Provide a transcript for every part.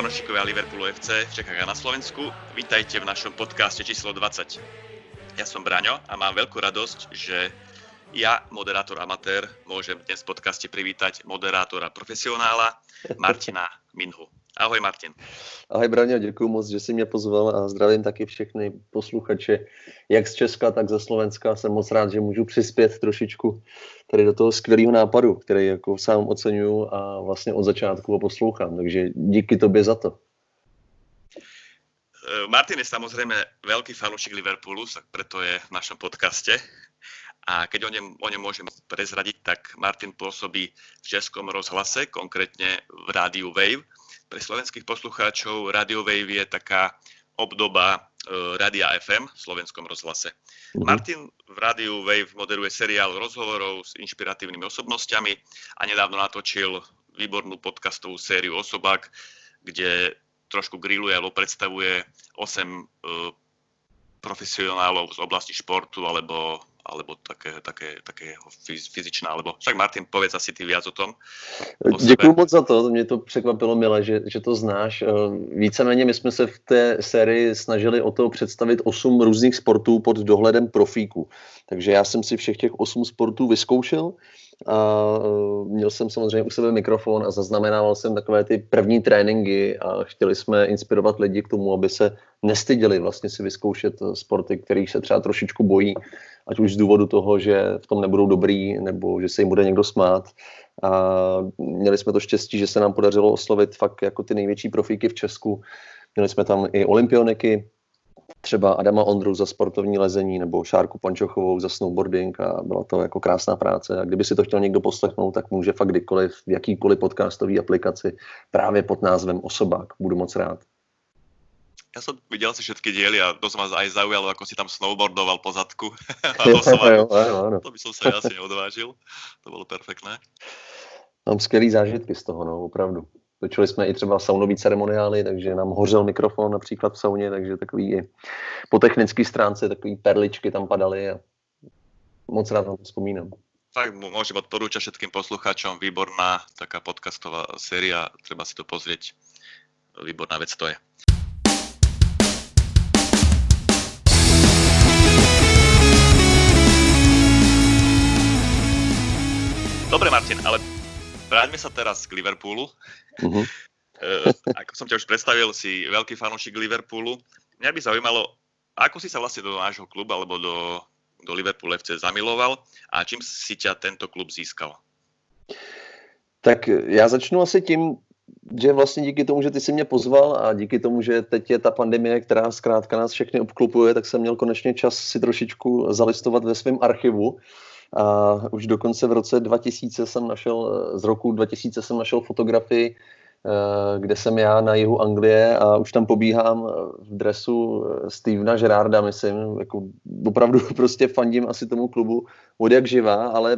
Fanúšikovia Liverpoolu FC v na Slovensku. Vítajte v našom podcaste číslo 20. Ja som Braňo a mám veľkú radosť, že ja, moderátor amatér, môžem dnes v podcaste privítať moderátora profesionála Martina Minhu. Ahoj Martin. Ahoj Braňo, děkuji moc, že jsi mě pozval a zdravím taky všechny posluchače, jak z Česka, tak ze Slovenska. Jsem moc rád, že můžu přispět trošičku tady do toho skvělého nápadu, který jako sám oceňuju a vlastně od začátku ho poslouchám. Takže díky tobě za to. Eh, Martin je samozrejme veľký fanúšik Liverpoolu, tak preto je v našom podcaste. A keď o ňom, o ňom môžem prezradiť, tak Martin pôsobí v Českom rozhlase, konkrétne v rádiu Wave pre slovenských poslucháčov Radio Wave je taká obdoba uh, Radia FM v slovenskom rozhlase. Mm-hmm. Martin v Rádiu Wave moderuje seriál rozhovorov s inšpiratívnymi osobnosťami a nedávno natočil výbornú podcastovú sériu Osobák, kde trošku grilluje alebo predstavuje 8 uh, e, profesionálov z oblasti športu alebo alebo také, také, také fyzičná, alebo však Martin, povedz asi ty viac o tom. Děkuji moc za to, mě to překvapilo, Mile, že, že to znáš. Eh, víceméně my jsme se v té sérii snažili o to představit osm různých sportů pod dohledem profíků. Takže já jsem si všech těch osm sportů vyzkoušel a e, měl jsem samozřejmě u sebe mikrofon a zaznamenával jsem takové ty první tréninky a chtěli jsme inspirovat lidi k tomu, aby se nestyděli vlastně si vyzkoušet e, sporty, kterých se třeba trošičku bojí, ať už z důvodu toho, že v tom nebudou dobrý, nebo že se jim bude někdo smát. A měli jsme to štěstí, že se nám podařilo oslovit fakt jako ty největší profíky v Česku. Měli jsme tam i olympioniky, třeba Adama Ondru za sportovní lezení nebo Šárku Pančochovou za snowboarding a byla to jako krásná práce. A kdyby si to chtěl někdo poslechnout, tak může fakt kdykoliv v jakýkoliv podcastové aplikaci právě pod názvem Osobák. Budu moc rád. Ja som videl si všetky diely a dosť ma aj zaujalo, ako si tam snowboardoval po zadku. jo, jo, jo, To by som sa asi neodvážil. To bolo perfektné. Mám skvělý zážitky z toho, no, opravdu. Točili jsme i třeba saunový ceremoniály, takže nám hořel mikrofon například v sauně, takže takový i po technické stránce takový perličky tam padaly a moc rád na to vzpomínám. Tak môžem odporúčať všetkým poslucháčom, výborná taká podcastová séria, treba si to pozrieť, výborná vec to je. Dobre Martin, ale vráťme sa teraz k Liverpoolu. Uh-huh. ako som ťa už predstavil, si veľký fanúšik Liverpoolu. Mňa by zaujímalo, ako si sa vlastne do nášho klubu alebo do, do Liverpoolu FC zamiloval a čím si ťa tento klub získal? Tak já začnu asi tím, že vlastně díky tomu, že ty si mě pozval a díky tomu, že teď je ta pandemie, která zkrátka nás všechny obklupuje, tak jsem měl konečně čas si trošičku zalistovat ve svém archivu a už dokonce v roce 2000 jsem našel, z roku 2000 jsem našel fotografii, eh, kde jsem já na jihu Anglie a už tam pobíhám v dresu eh, Stevena Gerarda, myslím, jako opravdu prostě fandím asi tomu klubu od jak živá, ale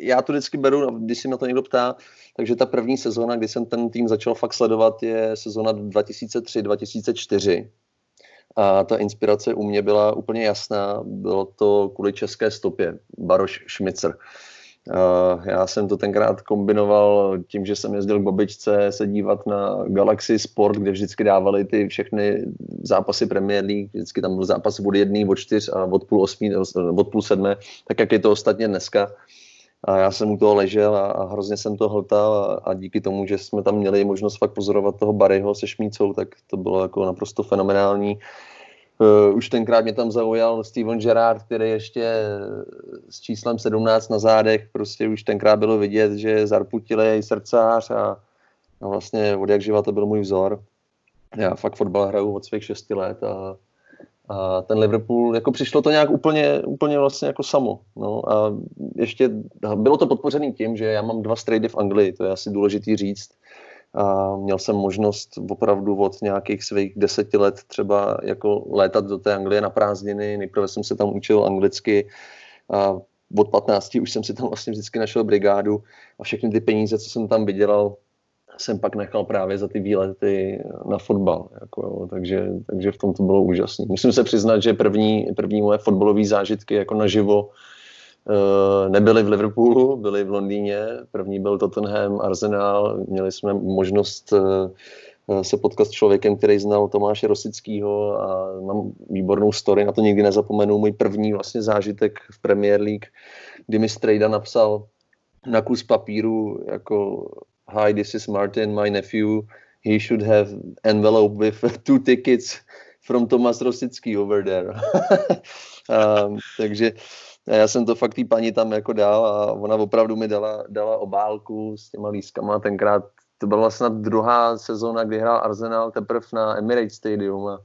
já to vždycky beru, když si na to někdo ptá, takže ta první sezóna, kdy jsem ten tým začal fakt sledovat, je sezóna 2003-2004 a ta inspirace u mě byla úplně jasná. Bylo to kvůli české stopě, Baroš Šmicer. Já jsem to tenkrát kombinoval tím, že jsem jezdil k babičce se dívat na Galaxy Sport, kde vždycky dávali ty všechny zápasy Premier League, vždycky tam byl zápas od jedný, od čtyř a od půl osmí, od půl sedmé, tak jak je to ostatně dneska. A já jsem u toho ležel a, a hrozně jsem to hltal a, a díky tomu, že jsme tam měli možnost fakt pozorovat toho Barryho se Šmícou, tak to bylo jako naprosto fenomenální. Uh, už tenkrát mě tam zaujal Steven Gerrard, který ještě s číslem 17 na zádech, prostě už tenkrát bylo vidět, že je zarputilý srdcář a, a vlastně od jak živa to byl můj vzor. Já fakt fotbal hraju od svých 6 let a a ten Liverpool, jako přišlo to nějak úplně, úplně vlastně jako samo. No a ještě bylo to podpořený tím, že já mám dva strejdy v Anglii, to je asi důležitý říct. A měl jsem možnost opravdu od nějakých svých deseti let třeba jako létat do té Anglie na prázdniny. Nejprve jsem se tam učil anglicky a od 15 už jsem si tam vlastně vždycky našel brigádu a všechny ty peníze, co jsem tam vydělal, jsem pak nechal právě za ty výlety na fotbal. Jako, jo, takže, takže v tom to bylo úžasné. Musím se přiznat, že první, první moje fotbalové zážitky jako naživo uh, nebyly v Liverpoolu, byly v Londýně. První byl Tottenham, Arsenal. Měli jsme možnost eh, se potkat s člověkem, který znal Tomáše Rosického a mám výbornou story, na to nikdy nezapomenu. Můj první vlastně zážitek v Premier League, kdy mi Strejda napsal na kus papíru jako Hi, this is Martin, my nephew. He should have envelope with two tickets from Tomas Rosický over there. um, takže já jsem to fakt tý paní tam jako dal a ona opravdu mi dala, dala obálku s těma lískama. Tenkrát to byla snad druhá sezóna, kdy hrál Arsenal teprve na Emirates Stadium a,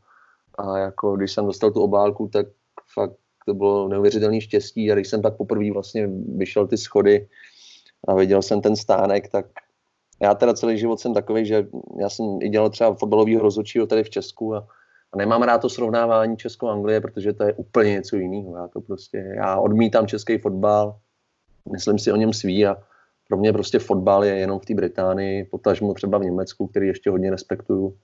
a jako když jsem dostal tu obálku, tak fakt to bylo neuvěřitelné štěstí a když jsem tak poprvé vlastně vyšel ty schody a viděl jsem ten stánek, tak já teda celý život jsem takový, že já jsem i dělal třeba fotbalového rozhodčího tady v Česku a, a nemám rád to srovnávání Česko-Anglie, protože to je úplně něco jiného. Já to prostě, já odmítám český fotbal, myslím si o něm svý a pro mě prostě fotbal je jenom v té Británii, potažmo třeba v Německu, který ještě hodně respektuju.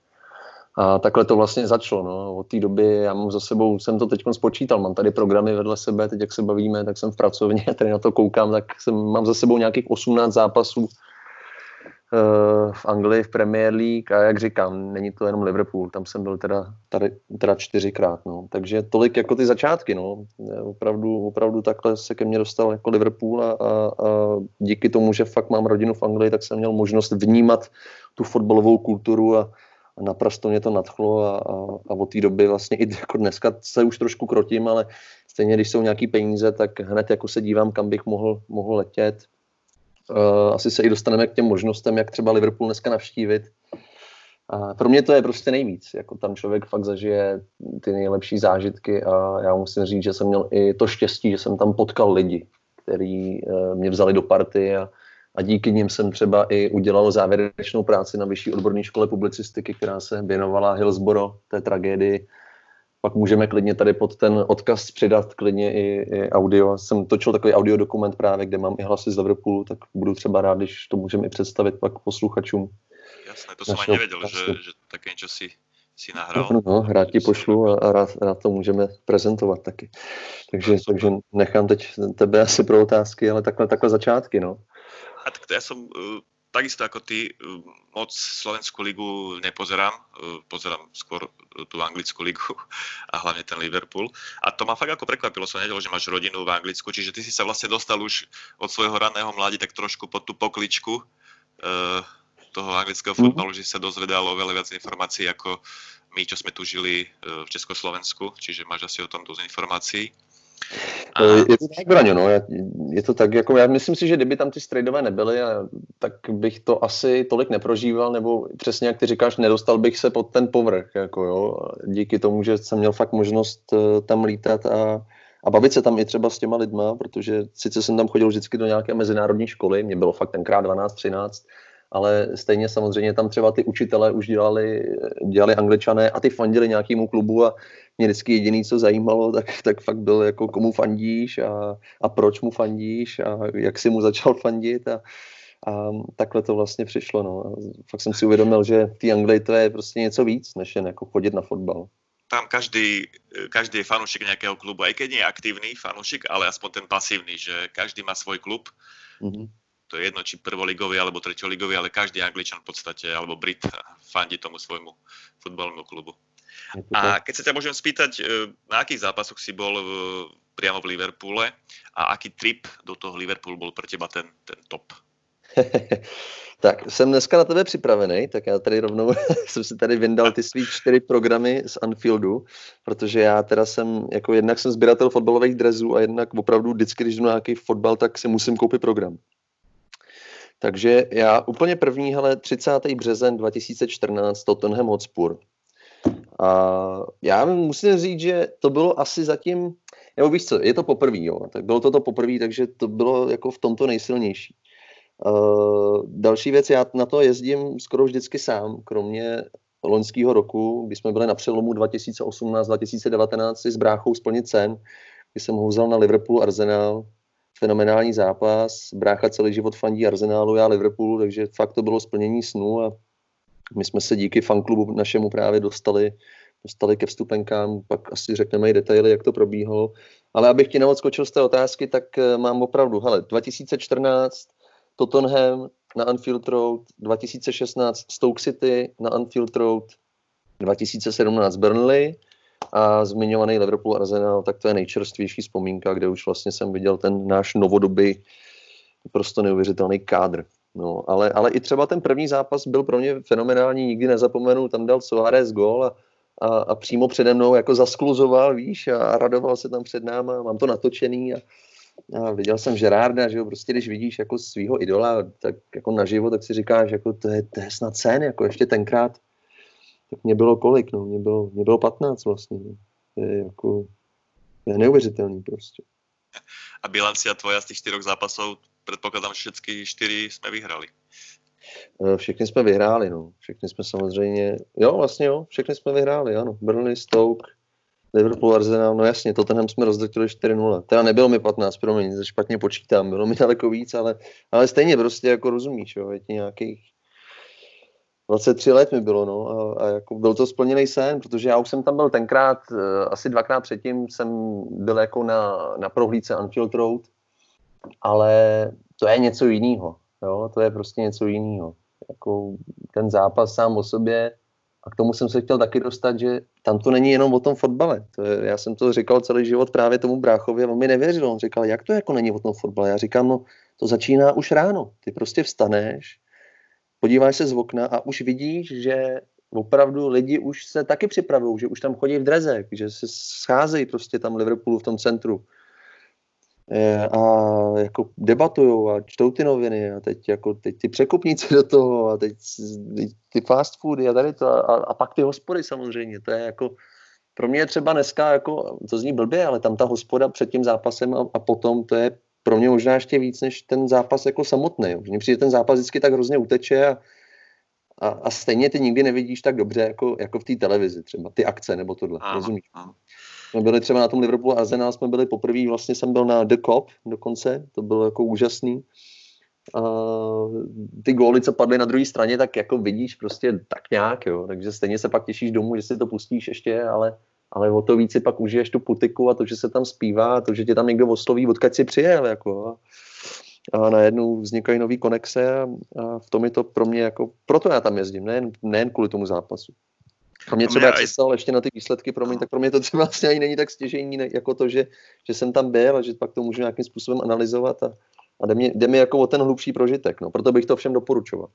A takhle to vlastně začalo. No. Od té doby já mám za sebou, jsem to teď spočítal, mám tady programy vedle sebe, teď jak se bavíme, tak jsem v pracovně, tady na to koukám, tak jsem, mám za sebou nějakých 18 zápasů v Anglii v Premier League a jak říkám, není to jenom Liverpool, tam jsem byl teda, tady, teda čtyřikrát, no. takže tolik jako ty začátky, no. opravdu, opravdu takhle se ke mně dostal jako Liverpool a, a, a díky tomu, že fakt mám rodinu v Anglii, tak jsem měl možnost vnímat tu fotbalovou kulturu a, a naprosto mě to nadchlo a, a, a od té doby vlastně i jako dneska se už trošku krotím, ale stejně, když jsou nějaký peníze, tak hned jako se dívám, kam bych mohl, mohl letět asi se i dostaneme k těm možnostem, jak třeba Liverpool dneska navštívit. A pro mě to je prostě nejvíc. Jako tam člověk fakt zažije ty nejlepší zážitky a já musím říct, že jsem měl i to štěstí, že jsem tam potkal lidi, kteří uh, mě vzali do party a, a díky nim jsem třeba i udělal závěrečnou práci na vyšší odborné škole publicistiky, která se věnovala Hillsboro, té tragédii pak můžeme klidně tady pod ten odkaz přidat klidně i, i audio. Jsem točil takový audio dokument právě, kde mám i hlasy z Liverpoolu, tak budu třeba rád, když to můžeme i představit pak posluchačům. Jasné, to jsem ani nevěděl, že, že také něco si, si nahrál. No, no, rád ti pošlu a, a rád, rád, to můžeme prezentovat taky. Takže, takže nechám teď tebe asi pro otázky, ale takhle, takhle začátky, no. A tak to já jsem uh, takisto ako ty moc Slovenskú ligu nepozerám, pozerám skôr tú anglickú ligu a hlavne ten Liverpool. A to ma fakt ako prekvapilo, som nevedel, že máš rodinu v Anglicku, čiže ty si sa vlastne dostal už od svojho raného mladí tak trošku pod tú pokličku uh, toho anglického mhm. fotbalu, mm-hmm. že sa dozvedal oveľa viac informácií ako my, čo sme tu žili v Československu, čiže máš asi o tom dosť informácií. A... Je to tak, Braňo, no. Je to tak, jako já myslím si, že kdyby tam ty strejdové nebyly, tak bych to asi tolik neprožíval, nebo přesně jak ty říkáš, nedostal bych se pod ten povrch, jako jo. Díky tomu, že jsem měl fakt možnost eh, tam lítat a, a bavit se tam i třeba s těma lidma, protože sice jsem tam chodil vždycky do nějaké mezinárodní školy, mě bylo fakt tenkrát 12, 13, ale stejně samozřejmě tam třeba ty učitelé už dělali, dělali angličané a ty fandili nějakému klubu a mě vždycky jediný, co zajímalo, tak, tak fakt byl jako komu fandíš a, a proč mu fandíš a jak si mu začal fandit a, a takhle to vlastně přišlo. No. A fakt jsem si uvědomil, že v té Anglii to je prostě něco víc, než jen jako chodit na fotbal. Tam každý, každý je fanúšik nějakého klubu, keď nie je aktívny fanúšik, ale aspoň ten pasívny, že každý má svoj klub. Mm-hmm to je jedno, či prvoligový alebo treťoligový, ale každý Angličan v podstate, alebo Brit fandí tomu svojmu futbalovému klubu. A keď sa ťa môžem spýtať, e, na akých zápasoch si bol v, priamo v Liverpoole a aký trip do toho Liverpoolu byl pro teba ten, ten top? tak, jsem dneska na tebe připravený, tak já tady rovnou jsem si tady vyndal ty svý čtyři programy z Anfieldu, protože já teda jsem, jako jednak jsem sběratel fotbalových drezů a jednak opravdu vždycky, když jdu na nějaký fotbal, tak si musím koupit program. Takže já úplně první, hele, 30. březen 2014, Tottenham Hotspur. A já musím říct, že to bylo asi zatím, nebo víš co, je to poprvé, jo, tak bylo to to poprvé, takže to bylo jako v tomto nejsilnější. Uh, další věc, já na to jezdím skoro vždycky sám, kromě loňského roku, kdy jsme byli na přelomu 2018-2019 s bráchou splnit sen, kdy jsem ho vzal na Liverpool Arsenal, fenomenální zápas, brácha celý život fandí Arsenálu, já Liverpoolu, takže fakt to bylo splnění snu a my jsme se díky fanklubu našemu právě dostali, dostali ke vstupenkám, pak asi řekneme i detaily, jak to probíhalo. Ale abych ti neodskočil z té otázky, tak eh, mám opravdu, hele, 2014 Tottenham, na Anfield Road, 2016 Stoke City na Anfield Road, 2017 Burnley a zmiňovaný Liverpool Arsenal, tak to je nejčerstvější vzpomínka, kde už vlastně jsem viděl ten náš novodobý, prostě neuvěřitelný kádr. No, ale, ale i třeba ten první zápas byl pro mě fenomenální, nikdy nezapomenu, tam dal Suárez gól a, a, a přímo přede mnou jako zaskluzoval, víš, a, a radoval se tam před náma, mám to natočený a, a viděl jsem Gerarda, že jo, prostě když vidíš jako svého idola, tak jako naživo, tak si říkáš, jako to je, to je snad sen, jako ještě tenkrát, tak mě bylo kolik, no, mě bylo, mě bylo 15 vlastně, no. je jako, je neuvěřitelný prostě. A bilancia tvoja z těch čtyřech zápasů, předpokládám, že všechny čtyři jsme vyhrali. E, všechny jsme vyhráli, no. Všechny jsme samozřejmě, jo, vlastně jo, všechny jsme vyhráli, ano. Burnley, Stoke, Liverpool, Arsenal, no jasně, Tottenham jsme rozdrtili 4-0. Teda nebylo mi 15, promiň, špatně počítám, bylo mi daleko víc, ale, ale stejně prostě jako rozumíš, jo, je nějakých 23 let mi bylo, no, a, a jako byl to splněný sen, protože já už jsem tam byl tenkrát, uh, asi dvakrát předtím jsem byl jako na, na prohlídce Anfield Road, ale to je něco jiného, jo, to je prostě něco jiného. Jako ten zápas sám o sobě, a k tomu jsem se chtěl taky dostat, že tam to není jenom o tom fotbale. To je, já jsem to říkal celý život právě tomu bráchovi a on mi nevěřil. On říkal, jak to jako není o tom fotbale? Já říkám, no to začíná už ráno. Ty prostě vstaneš, podíváš se z okna a už vidíš, že opravdu lidi už se taky připravují, že už tam chodí v drezech, že se scházejí prostě tam Liverpoolu v tom centru a jako debatujou a čtou ty noviny a teď jako teď ty překupníci do toho a teď ty fast foody a tady to a, a pak ty hospody samozřejmě, to je jako pro mě je třeba dneska jako, to zní blbě, ale tam ta hospoda před tím zápasem a, a potom to je pro mě možná ještě víc než ten zápas jako samotný. Mně přijde ten zápas vždycky tak hrozně uteče a, a, a stejně ty nikdy nevidíš tak dobře jako, jako v té televizi třeba, ty akce nebo tohle, aha, rozumíš? Aha. Jsme byli třeba na tom Liverpoolu Arsenal, jsme byli poprvé, vlastně jsem byl na The Cop dokonce, to bylo jako úžasný. A ty góly, co padly na druhé straně, tak jako vidíš prostě tak nějak, jo. Takže stejně se pak těšíš domů, že si to pustíš ještě, ale ale o to víc si pak užiješ tu putiku a to, že se tam zpívá, a to, že tě tam někdo osloví, odkud si přijel, jako. A, a najednou vznikají nový konexe a, a, v tom je to pro mě jako, proto já tam jezdím, nejen, nejen kvůli tomu zápasu. A mě třeba, jak přestal ještě na ty výsledky, pro mě, tak pro mě to třeba vlastně ani není tak stěžení, jako to, že, že jsem tam byl a že pak to můžu nějakým způsobem analyzovat a, a jde, mě, jde mi jako o ten hlubší prožitek, no. proto bych to všem doporučoval.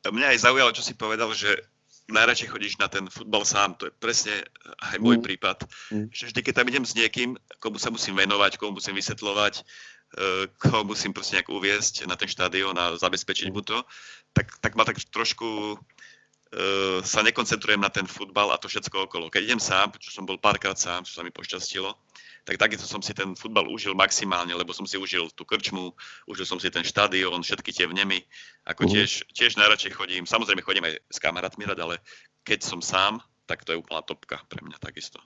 Mňa aj zaujalo, čo si povedal, že najradšej chodíš na ten futbal sám, to je presne aj môj mm. prípad. Mm. Že vždy, keď tam idem s niekým, komu sa musím venovať, komu musím vysvetľovať, uh, koho musím proste nejak uviesť na ten štadión a zabezpečiť mu to, tak, tak ma tak trošku sa nekoncentrujem na ten futbal a to všetko okolo. Keď idem sám, čo som bol párkrát sám, čo sa mi pošťastilo, tak takisto som si ten futbal užil maximálne, lebo som si užil tú krčmu, užil som si ten štadión, všetky tie vnemy, ako uh-huh. tiež, tiež najradšej chodím, samozrejme chodím aj s kamarátmi rád, ale keď som sám, tak to je úplná topka pre mňa takisto.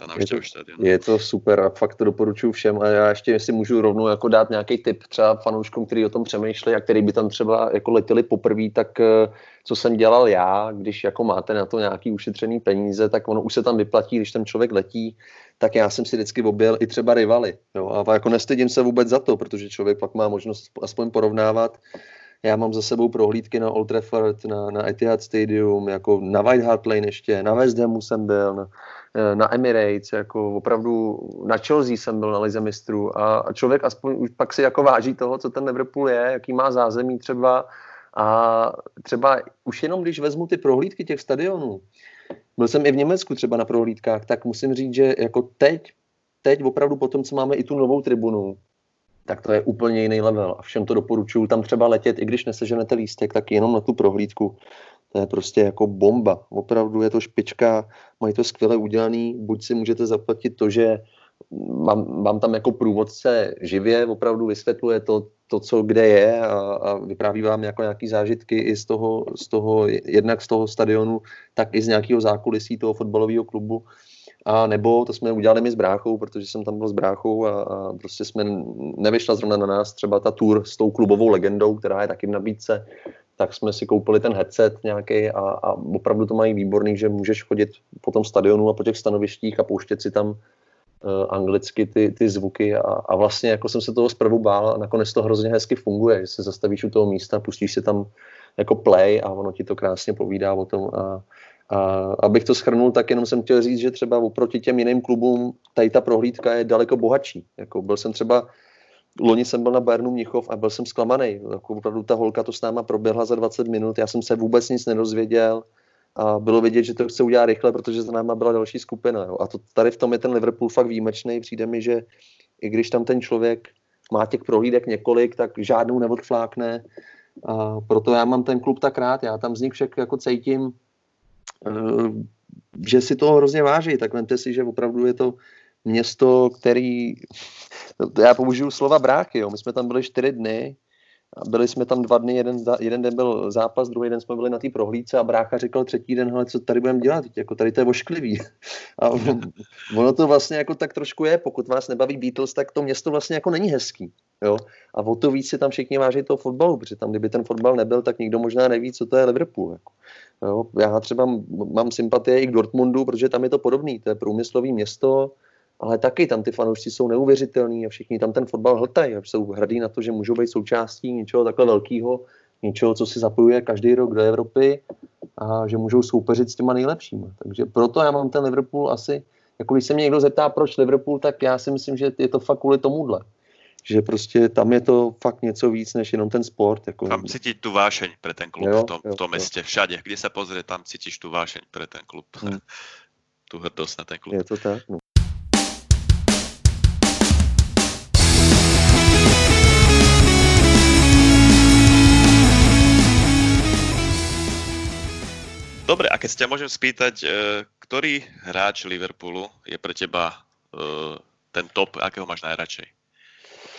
Ta je, to, je to super a fakt to doporučuji všem a já ještě si můžu rovnou jako dát nějaký tip třeba fanouškům, kteří o tom přemýšleli a který by tam třeba jako letěli poprvé, tak eh, co jsem dělal já, když jako máte na to nějaký ušetřený peníze, tak ono už se tam vyplatí, když ten člověk letí, tak já jsem si vždycky objel i třeba rivaly. Jo, a jako nestydím se vůbec za to, protože člověk pak má možnost aspoň porovnávat. Já mám za sebou prohlídky na Old Trafford, na, na Etihad Stadium, jako na White Hart Lane ještě, na West Hamu jsem byl, na, na Emirates, jako opravdu na Chelsea jsem byl na Lize mistrů. A, a člověk aspoň už pak si jako váží toho, co ten Liverpool je, jaký má zázemí třeba. A třeba už jenom když vezmu ty prohlídky těch stadionů, byl jsem i v Německu třeba na prohlídkách, tak musím říct, že jako teď, teď opravdu po tom, co máme i tu novou tribunu, tak to je úplně jiný level a všem to doporučuju tam třeba letět, i když neseženete lístek, tak jenom na tu prohlídku. To je prostě jako bomba. Opravdu je to špička, mají to skvěle udělaný, buď si můžete zaplatit to, že mám, mám tam jako průvodce živě, opravdu vysvětluje to, to co kde je a, a vypráví vám jako nějaký zážitky i z toho, z toho, jednak z toho stadionu, tak i z nějakého zákulisí toho fotbalového klubu. A nebo to jsme udělali my s bráchou, protože jsem tam byl s bráchou a, a prostě jsme nevyšla zrovna na nás třeba ta tour s tou klubovou legendou, která je taky v nabídce, tak jsme si koupili ten headset nějaký a, a opravdu to mají výborný, že můžeš chodit po tom stadionu a po těch stanovištích a pouštět si tam anglicky ty, ty zvuky. A, a vlastně jako jsem se toho zprvu bál a nakonec to hrozně hezky funguje, že se zastavíš u toho místa, pustíš si tam jako play a ono ti to krásně povídá o tom a, a abych to schrnul, tak jenom jsem chtěl říct, že třeba oproti těm jiným klubům tady ta prohlídka je daleko bohatší. Jako byl jsem třeba Loni jsem byl na Bayernu Mnichov a byl jsem zklamaný. Jako opravdu ta holka to s náma proběhla za 20 minut, já jsem se vůbec nic nedozvěděl a bylo vidět, že to chce udělat rychle, protože za náma byla další skupina. Jo. A to, tady v tom je ten Liverpool fakt výjimečný. Přijde mi, že i když tam ten člověk má těch prohlídek několik, tak žádnou neodflákne. A proto já mám ten klub tak rád. Já tam z nich však jako cítím, že si to hrozně váží. Tak vemte si, že opravdu je to město, který, já použiju slova bráky, jo. my jsme tam byli čtyři dny, byli jsme tam dva dny, jeden, jeden den byl zápas, druhý den jsme byli na té prohlídce a brácha řekl třetí den, hele, co tady budeme dělat, jako tady to je ošklivý. A ono to vlastně jako tak trošku je, pokud vás nebaví Beatles, tak to město vlastně jako není hezký. Jo? A o to víc si tam všichni váží toho fotbalu, protože tam, kdyby ten fotbal nebyl, tak nikdo možná neví, co to je Liverpool. Jako. Jo? Já třeba mám sympatie i k Dortmundu, protože tam je to podobný, to je průmyslový město, ale taky tam ty fanoušci jsou neuvěřitelní a všichni tam ten fotbal hltají a jsou hrdí na to, že můžou být součástí něčeho takhle velkého, něčeho, co si zapojuje každý rok do Evropy a že můžou soupeřit s těma nejlepšími. Takže proto já mám ten Liverpool asi, jako když se mě někdo zeptá, proč Liverpool, tak já si myslím, že je to fakt kvůli tomuhle. Že prostě tam je to fakt něco víc, než jenom ten sport. Jako... Tam cítíš tu vášeň pro ten klub jo, v tom, jo, v tom městě, všade, kde se pozrie, tam cítíš tu vášeň pro ten klub. Hmm. tu hrdost na ten klub. Je to tak, no. Dobre, a keď sa ťa môžem spýtať, e, ktorý hráč Liverpoolu je pre teba e, ten top, akého máš najradšej?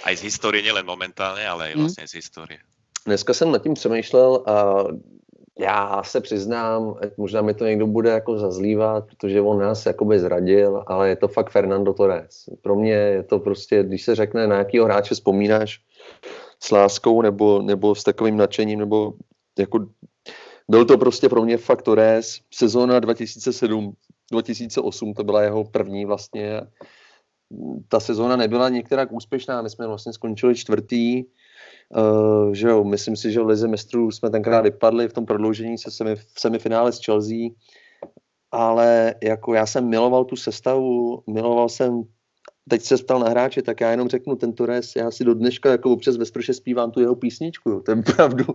Aj z histórie, nielen momentálně, ale i hmm. vlastně z histórie. Dneska jsem nad tím přemýšlel a já se přiznám, možná mi to někdo bude jako zazlívat, protože on nás jakoby zradil, ale je to fakt Fernando Torres. Pro mě je to prostě, když se řekne, na jakýho hráče vzpomínáš s láskou nebo, nebo s takovým nadšením, nebo jako byl to prostě pro mě fakt Torres. Sezóna 2007-2008, to byla jeho první vlastně. Ta sezóna nebyla některak úspěšná, my jsme vlastně skončili čtvrtý. Uh, že jo, myslím si, že v Lize mistrů jsme tenkrát vypadli v tom prodloužení se semi, v semifinále s Chelsea, ale jako já jsem miloval tu sestavu, miloval jsem teď se ptal na hráče, tak já jenom řeknu, ten Torres, já si do dneška jako občas ve sprše zpívám tu jeho písničku, to je opravdu,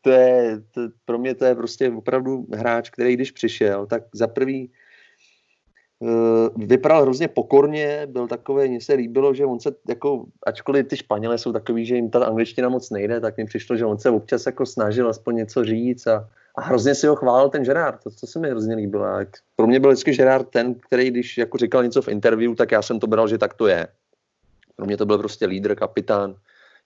to je, to, pro mě to je prostě opravdu hráč, který když přišel, tak za prvý vypadal hrozně pokorně, byl takový, mně se líbilo, že on se jako, ačkoliv ty Španělé jsou takový, že jim ta angličtina moc nejde, tak mi přišlo, že on se občas jako snažil aspoň něco říct a, a hrozně si ho chválil ten Gerard, to, to se mi hrozně líbilo. A pro mě byl vždycky Gerard ten, který když jako říkal něco v interview, tak já jsem to bral, že tak to je. Pro mě to byl prostě lídr, kapitán,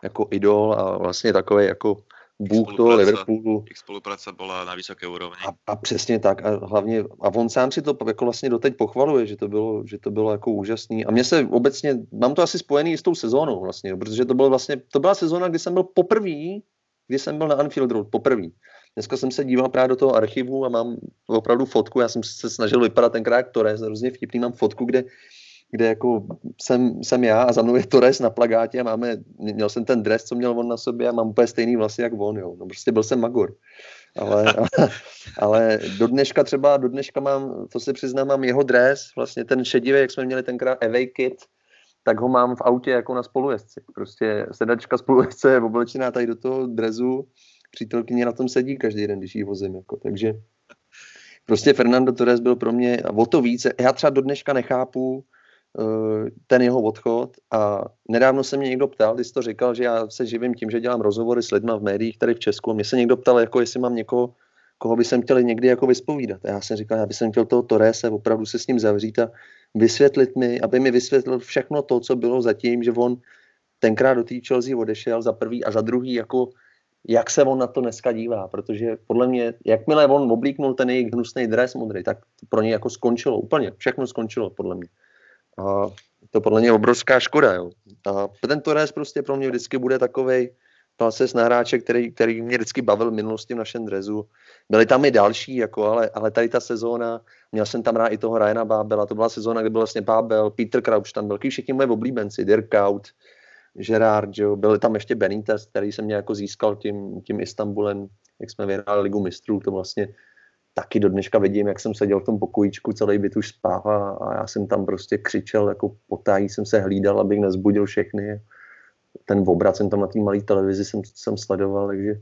jako idol a vlastně takový jako bůh toho Liverpoolu. Ich spolupráce byla na vysoké úrovni. A, a, přesně tak. A hlavně, a on sám si to jako vlastně doteď pochvaluje, že to bylo, že to bylo jako úžasný. A mě se obecně, mám to asi spojený s tou sezónou vlastně, protože to bylo vlastně, to byla sezóna, kdy jsem byl poprvý, kdy jsem byl na Anfield Road, poprvý. Dneska jsem se díval právě do toho archivu a mám opravdu fotku, já jsem se snažil vypadat tenkrát Torres, hrozně vtipný, mám fotku, kde, kde jako jsem, jsem já a za mnou je Torres na plagátě a máme, měl jsem ten dres, co měl on na sobě a mám úplně stejný vlasy jak on, jo. No prostě byl jsem magor. Ale, ale, ale do dneška třeba, do dneška mám, to se přiznám, mám jeho dres, vlastně ten šedivý, jak jsme měli tenkrát Away Kit, tak ho mám v autě jako na spolujezdci. Prostě sedačka spolujezdce je oblečená tady do toho drezu přítelkyně na tom sedí každý den, když jí vozím. Jako. Takže prostě Fernando Torres byl pro mě o to více. Já třeba do dneška nechápu ten jeho odchod a nedávno se mě někdo ptal, když to říkal, že já se živím tím, že dělám rozhovory s lidmi v médiích tady v Česku. A mě se někdo ptal, jako jestli mám někoho, koho by jsem chtěl někdy jako vyspovídat. A já jsem říkal, já bych chtěl toho Torrese opravdu se s ním zavřít a vysvětlit mi, aby mi vysvětlil všechno to, co bylo zatím, že on tenkrát do té Chelsea odešel za prvý a za druhý jako jak se on na to dneska dívá, protože podle mě, jakmile on oblíknul ten jejich hnusný dres modrý, tak pro něj jako skončilo úplně, všechno skončilo podle mě. A to podle mě je obrovská škoda, jo. A ten Torres prostě pro mě vždycky bude takovej, Palaces na hráče, který, který mě vždycky bavil v minulosti v našem drezu. Byli tam i další, jako, ale, ale tady ta sezóna, měl jsem tam rád i toho Ryana Bábela, to byla sezóna, kde byl vlastně Bábel, Peter Crouch tam byl, všichni moje oblíbenci, Dirk Out, Gerard, jo, byl tam ještě Benitez, který jsem mě jako získal tím, tím Istanbulem, jak jsme vyhráli ligu mistrů, to vlastně taky do dneška vidím, jak jsem seděl v tom pokojíčku, celý byt už spál a já jsem tam prostě křičel, jako potají jsem se hlídal, abych nezbudil všechny. Ten obrat jsem tam na té malé televizi jsem, jsem sledoval, takže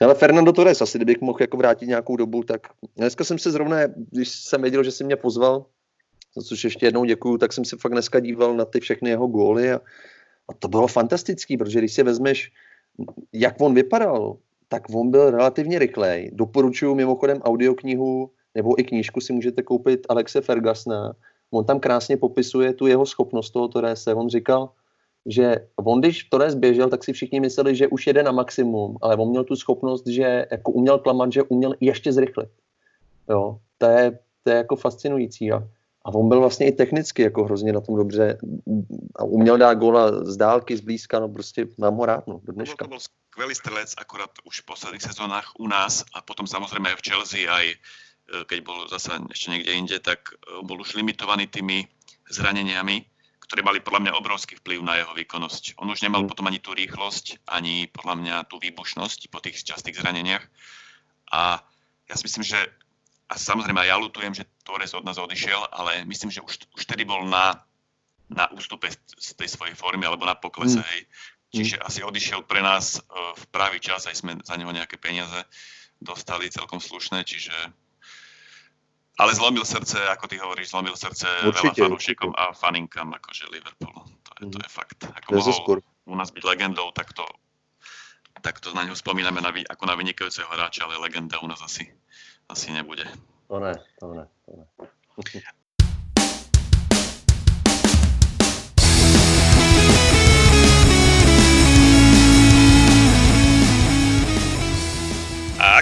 ale Fernando Torres, asi kdybych mohl jako vrátit nějakou dobu, tak dneska jsem se zrovna, když jsem věděl, že si mě pozval, za což ještě jednou děkuju, tak jsem si fakt dneska díval na ty všechny jeho góly a, a to bylo fantastický, protože když si vezmeš, jak on vypadal, tak on byl relativně rychlej. Doporučuji mimochodem audioknihu nebo i knížku si můžete koupit Alexe Fergasna. On tam krásně popisuje tu jeho schopnost toho Torrese. On říkal, že on, když Torres běžel, tak si všichni mysleli, že už jede na maximum, ale on měl tu schopnost, že jako uměl klamat, že uměl ještě zrychlit. Jo, to je, to je jako fascinující. A, a on byl vlastně i technicky jako hrozně na tom dobře a uměl dát góla z dálky, z blízka, no prostě mám ho rád, no, do dneška. To byl skvelý strelec, akorát už v posledných sezónach u nás a potom samozrejme aj v Chelsea, aj e, keď bol zase ešte niekde inde, tak e, bol už limitovaný tými zraneniami, ktoré mali podľa mňa obrovský vplyv na jeho výkonnosť. On už nemal mm. potom ani tú rýchlosť, ani podľa mňa tú výbušnosť po tých častých zraneniach. A ja si myslím, že a samozrejme ja lutujem, že Torres od nás odišiel, ale myslím, že už, už tedy bol na, na ústupe z tej svojej formy alebo na poklese. Mm. Hej. Čiže asi odišiel pre nás e, v pravý čas, aj sme za neho nejaké peniaze dostali celkom slušné, čiže ale zlomil srdce, ako ty hovoríš, zlomil srdce určite, veľa fanúšikom a faninkám akože Liverpoolu. To je, to je fakt. Ako mohol u nás byť legendou, tak to, tak to na ňu spomíname na, ako na vynikajúceho hráča, ale legenda u nás asi, asi nebude. To ne, to ne, to ne.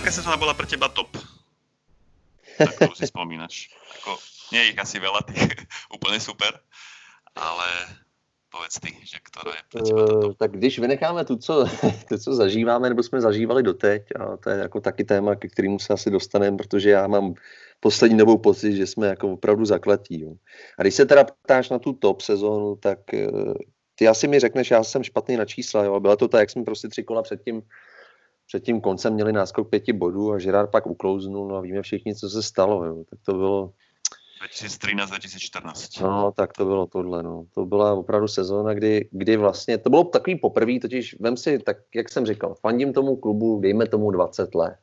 aká sezóna bola pre teba top? Tak to si spomínaš. Ako, nie je ich asi veľa tých úplne super, ale povedz ty, že ktorá je pre teba uh, Tak když vynecháme tu co, to, co zažíváme, nebo jsme zažívali doteď, a to je jako taky téma, ke kterému se asi dostaneme, protože já mám poslední dobou pocit, že jsme jako opravdu zakletí. Jo. A když se teda ptáš na tu top sezónu, tak uh, ty asi mi řekneš, já jsem špatný na čísla, jo. Byla to tak, jak jsme prostě tři kola předtím před tím koncem měli náskok pěti bodů a Žirár pak uklouznul no a víme všichni, co se stalo. Jo. Tak to bylo... 2013-2014. No, tak to bylo tohle. No. To byla opravdu sezóna, kdy, kdy vlastně, to bylo takový poprvé, totiž vem si, tak jak jsem říkal, fandím tomu klubu, dejme tomu 20 let.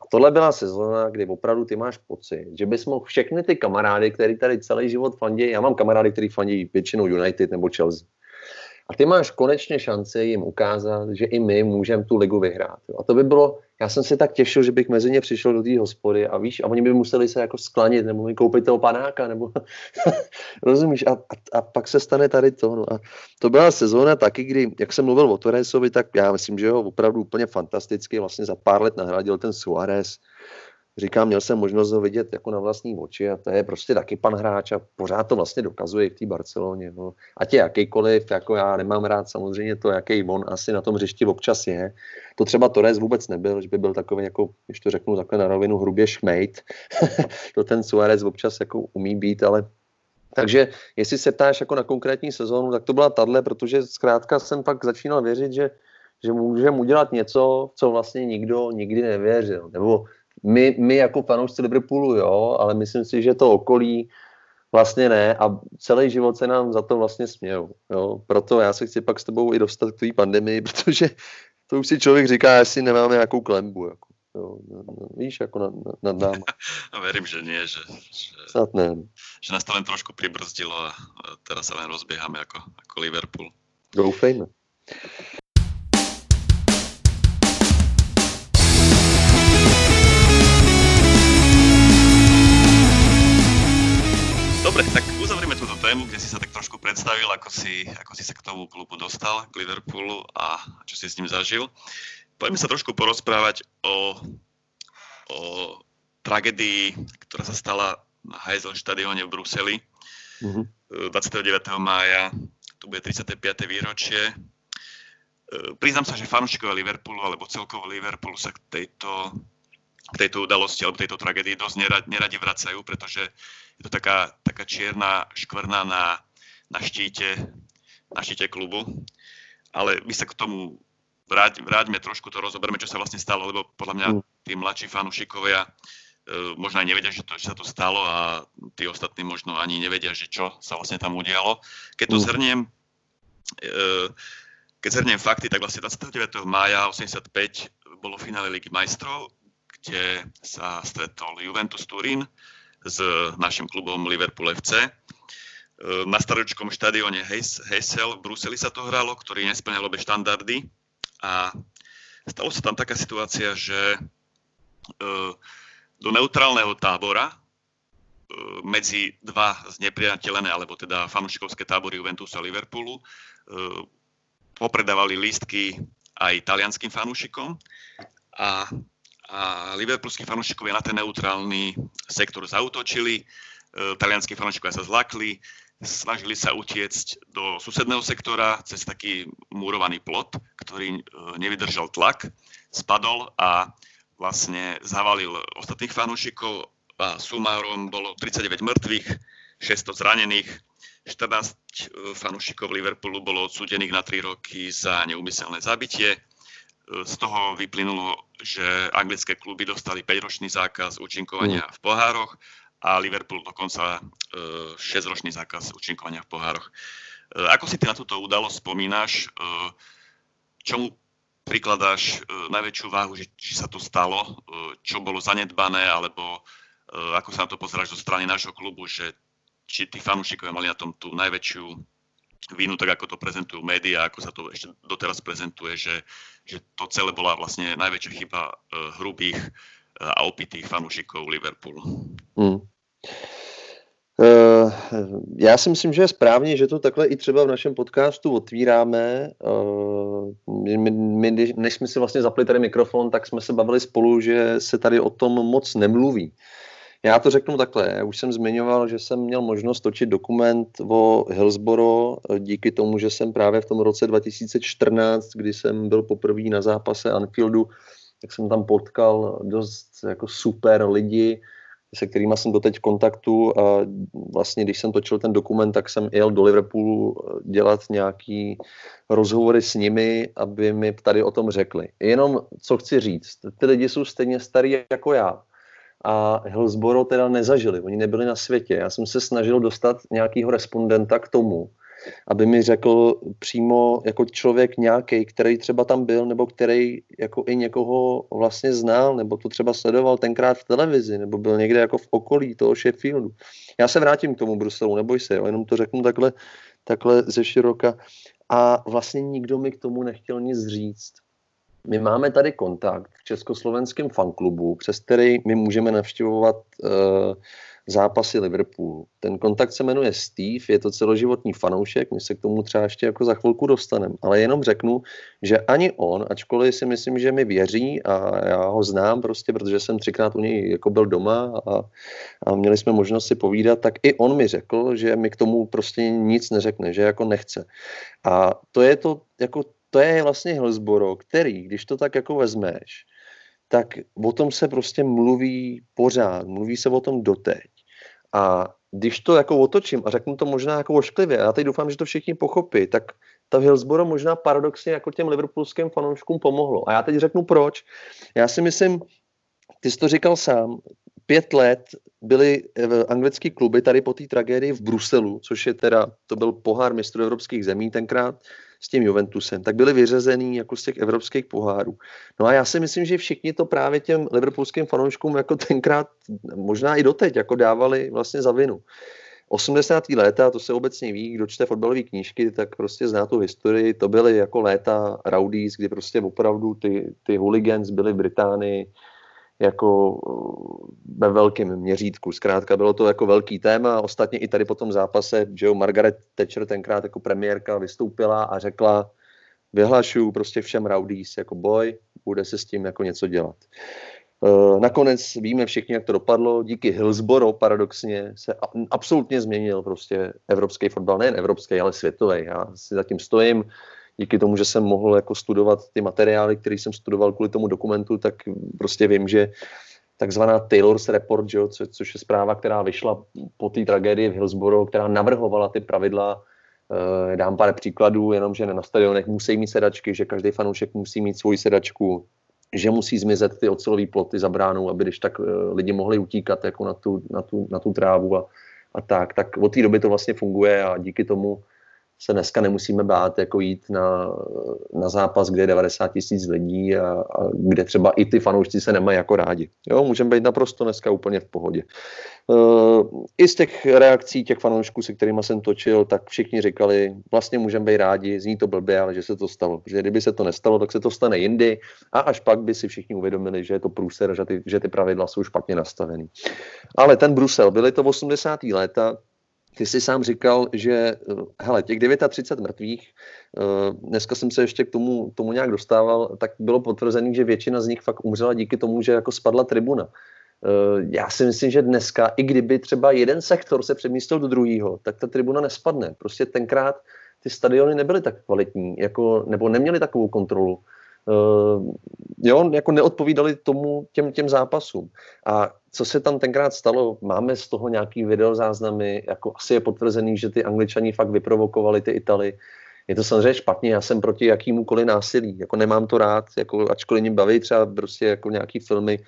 A tohle byla sezóna, kdy opravdu ty máš pocit, že bys mohl všechny ty kamarády, který tady celý život fandí, já mám kamarády, který fandí většinou United nebo Chelsea, a ty máš konečně šanci jim ukázat, že i my můžeme tu ligu vyhrát. Jo. A to by bylo, já jsem si tak těšil, že bych mezi ně přišel do té hospody a víš, a oni by museli se jako sklanit, nebo mi koupit toho panáka, nebo rozumíš, a, a, a, pak se stane tady to. No. A to byla sezóna taky, kdy, jak jsem mluvil o Torresovi, tak já myslím, že ho opravdu úplně fantasticky vlastně za pár let nahradil ten Suarez říkám, měl jsem možnost ho vidět jako na vlastní oči a to je prostě taky pan hráč a pořád to vlastně dokazuje v té Barceloně. No. Ať je jakýkoliv, jako já nemám rád samozřejmě to, jaký on asi na tom hřišti občas je. To třeba Torres vůbec nebyl, že by byl takový, jako, když to řeknu takhle na rovinu, hrubě šmejt. to ten Suarez občas jako umí být, ale takže jestli se ptáš jako na konkrétní sezónu, tak to byla tahle, protože zkrátka jsem pak začínal věřit, že že můžeme udělat něco, co vlastně nikdo nikdy nevěřil. Nebo my, my jako fanoušci Liverpoolu, jo, ale myslím si, že to okolí vlastně ne a celý život se nám za to vlastně smějou. Jo. Proto já se chci pak s tebou i dostat k té pandemii, protože to už si člověk říká, jestli nemáme nějakou klembu. Jako. Jo, víš, jako nad, nad náma. No, verím, že nie, že, že, Snad ne. že nás to len trošku pribrzdilo a teraz sa len rozbiehame ako, ako Liverpool. Doufejme. Dobre, tak uzavrieme túto tému, kde si sa tak trošku predstavil, ako si, ako si sa k tomu klubu dostal, k Liverpoolu a čo si s ním zažil. Poďme sa trošku porozprávať o, o tragédii, ktorá sa stala na Heysel štadióne v Bruseli mm-hmm. 29. mája. Tu bude 35. výročie. priznám sa, že fanúšikovia Liverpoolu alebo celkovo Liverpoolu sa k tejto, k tejto udalosti alebo tejto tragédii dosť neradi, neradi vracajú, pretože je to taká, taká čierna škvrna na, na, štíte, na štíte klubu. Ale my sa k tomu vráť, vráťme trošku, to rozoberme, čo sa vlastne stalo, lebo podľa mňa mm. tí mladší fanúšikovia uh, možno aj nevedia, že, to, že sa to stalo a tí ostatní možno ani nevedia, že čo sa vlastne tam udialo. Keď to mm. zhrniem, uh, keď zhrniem fakty, tak vlastne 29. mája 85 bolo finále Ligy majstrov, kde sa stretol Juventus Turín s našim klubom Liverpool FC. E, na staročkom štadióne Heysel v Bruseli sa to hralo, ktorý nesplňal obe štandardy a stalo sa tam taká situácia, že e, do neutrálneho tábora e, medzi dva znepriateľené, alebo teda fanúšikovské tábory Juventusu a Liverpoolu popredávali lístky aj talianským fanúšikom a, a liverpoolskí fanúšikovia na ten neutrálny sektor zautočili, e, talianskí fanúšikovia sa zlakli, snažili sa utiecť do susedného sektora cez taký murovaný plot, ktorý e, nevydržal tlak, spadol a vlastne zavalil ostatných fanúšikov a sumárom bolo 39 mŕtvych, 600 zranených, 14 e, fanúšikov Liverpoolu bolo odsúdených na 3 roky za neumyselné zabitie. Z toho vyplynulo, že anglické kluby dostali 5-ročný zákaz účinkovania mm. v pohároch a Liverpool dokonca 6-ročný e, zákaz účinkovania v pohároch. Ako si ty na túto udalosť spomínaš? Čomu prikladáš najväčšiu váhu, že či sa to stalo, čo bolo zanedbané, alebo ako sa na to pozeráš zo strany nášho klubu, že či tí fanúšikovia mali na tom tú najväčšiu vínu, tak ako to prezentujú médiá, ako sa to ešte doteraz prezentuje, že, že to celé bola vlastne najväčšia chyba uh, hrubých uh, a opitých fanúšikov Liverpoolu. Hmm. Uh, já si myslím, že je správně, že to takhle i třeba v našem podcastu otvíráme. Uh, my, my, než jsme si vlastně zapli tady mikrofon, tak jsme se bavili spolu, že se tady o tom moc nemluví. Já to řeknu takhle. Já už jsem zmiňoval, že jsem měl možnost točit dokument o Hillsboro díky tomu, že jsem právě v tom roce 2014, kdy jsem byl poprvé na zápase Anfieldu, tak jsem tam potkal dost jako super lidi, se kterými jsem doteď v kontaktu a vlastně, když jsem točil ten dokument, tak jsem jel do Liverpoolu dělat nějaký rozhovory s nimi, aby mi tady o tom řekli. Jenom, co chci říct, ty lidi jsou stejně starý jako já a Hillsboro teda nezažili, oni nebyli na světě. Já jsem se snažil dostat nějakého respondenta k tomu, aby mi řekl přímo jako člověk nějaký, který třeba tam byl, nebo který jako i někoho vlastně znal, nebo to třeba sledoval tenkrát v televizi, nebo byl někde jako v okolí toho Sheffieldu. Já se vrátím k tomu Bruselu, neboj se, jo, jenom to řeknu takhle, takhle ze široka. A vlastně nikdo mi k tomu nechtěl nic říct. My máme tady kontakt v československém fanklubu, přes který my můžeme navštěvovat uh, zápasy Liverpoolu. Ten kontakt se jmenuje Steve, je to celoživotní fanoušek, my se k tomu třeba ještě jako za chvilku dostaneme, ale jenom řeknu, že ani on, ačkoliv si myslím, že mi věří a já ho znám prostě, protože jsem třikrát u něj jako byl doma a, a měli jsme možnost si povídat, tak i on mi řekl, že mi k tomu prostě nic neřekne, že jako nechce. A to je to jako to je vlastně Hillsboro, který, když to tak jako vezmeš, tak o tom se prostě mluví pořád, mluví se o tom doteď. A když to jako otočím a řeknu to možná jako ošklivě, já teď doufám, že to všichni pochopí, tak ta Hillsboro možná paradoxně jako těm liverpoolským fanouškům pomohlo. A já teď řeknu proč. Já si myslím, ty jsi to říkal sám, pět let byly eh, anglické kluby tady po té tragédii v Bruselu, což je teda, to byl pohár mistrů evropských zemí tenkrát, s tím Juventusem, tak byli vyřazený jako z těch evropských pohárů. No a já si myslím, že všichni to právě těm liverpoolským fanouškům jako tenkrát, možná i doteď, jako dávali vlastně za vinu. 80. léta, to se obecně ví, kdo čte fotbalové knížky, tak prostě zná tu historii, to byly jako léta rowdies, kdy prostě opravdu ty, ty hooligans byly v Británii, jako eh, ve velkém měřítku. Zkrátka bylo to jako velký téma. Ostatně i tady po tom zápase, že jo, Margaret Thatcher tenkrát jako premiérka vystoupila a řekla, vyhlašuju prostě všem rowdies jako boj, bude se s tím jako něco dělat. Eh, nakonec víme všichni, jak to dopadlo. Díky Hillsboro paradoxně se absolutně změnil prostě evropský fotbal, nejen evropský, ale světový. Já si zatím stojím díky tomu, že jsem mohl jako studovat ty materiály, které jsem studoval kvůli tomu dokumentu, tak prostě vím, že takzvaná Taylor's Report, jo, co, což je zpráva, která vyšla po té tragédii v Hillsborough, která navrhovala ty pravidla. E, dám pár příkladů, jenom, že na stadionech musí mít sedačky, že každý fanoušek musí mít svoji sedačku, že musí zmizet ty ocelové ploty za bránou, aby když tak e, lidi mohli utíkat jako na tu, na tu, na tu trávu a, a tak. Tak od té doby to vlastně funguje a díky tomu se dneska nemusíme bát jako jít na, na zápas, kde je 90 tisíc lidí a, a kde třeba i ty fanoušci se nemají jako rádi. Jo, můžeme být naprosto dneska úplně v pohodě. Uh, I z těch reakcí těch fanoušků, se kterými jsem točil, tak všichni říkali, vlastně můžeme být rádi, zní to blbě, ale že se to stalo. Protože kdyby se to nestalo, tak se to stane jindy a až pak by si všichni uvědomili, že je to průser, že ty, že ty pravidla jsou špatně nastavený. Ale ten Brusel, byly to 80. léta, ty jsi sám říkal, že eh, hele, těch 39 mrtvých, eh, dneska jsem se ještě k tomu, tomu nějak dostával, tak bylo potvrzený, že většina z nich fakt umřela díky tomu, že jako spadla tribuna. Eh, já si myslím, že dneska, i kdyby třeba jeden sektor se přemístil do druhého, tak ta tribuna nespadne. Prostě tenkrát ty stadiony nebyly tak kvalitní, jako, nebo neměly takovou kontrolu. Uh, jo, jako neodpovídali tomu těm, těm zápasům. A co se tam tenkrát stalo, máme z toho nějaký videozáznamy, jako asi je potvrzený, že ty angličani fakt vyprovokovali ty Italy. Je to samozřejmě špatně, já jsem proti jakýmukoliv násilí, jako nemám to rád, jako ačkoliv mě baví třeba prostě jako nějaký filmy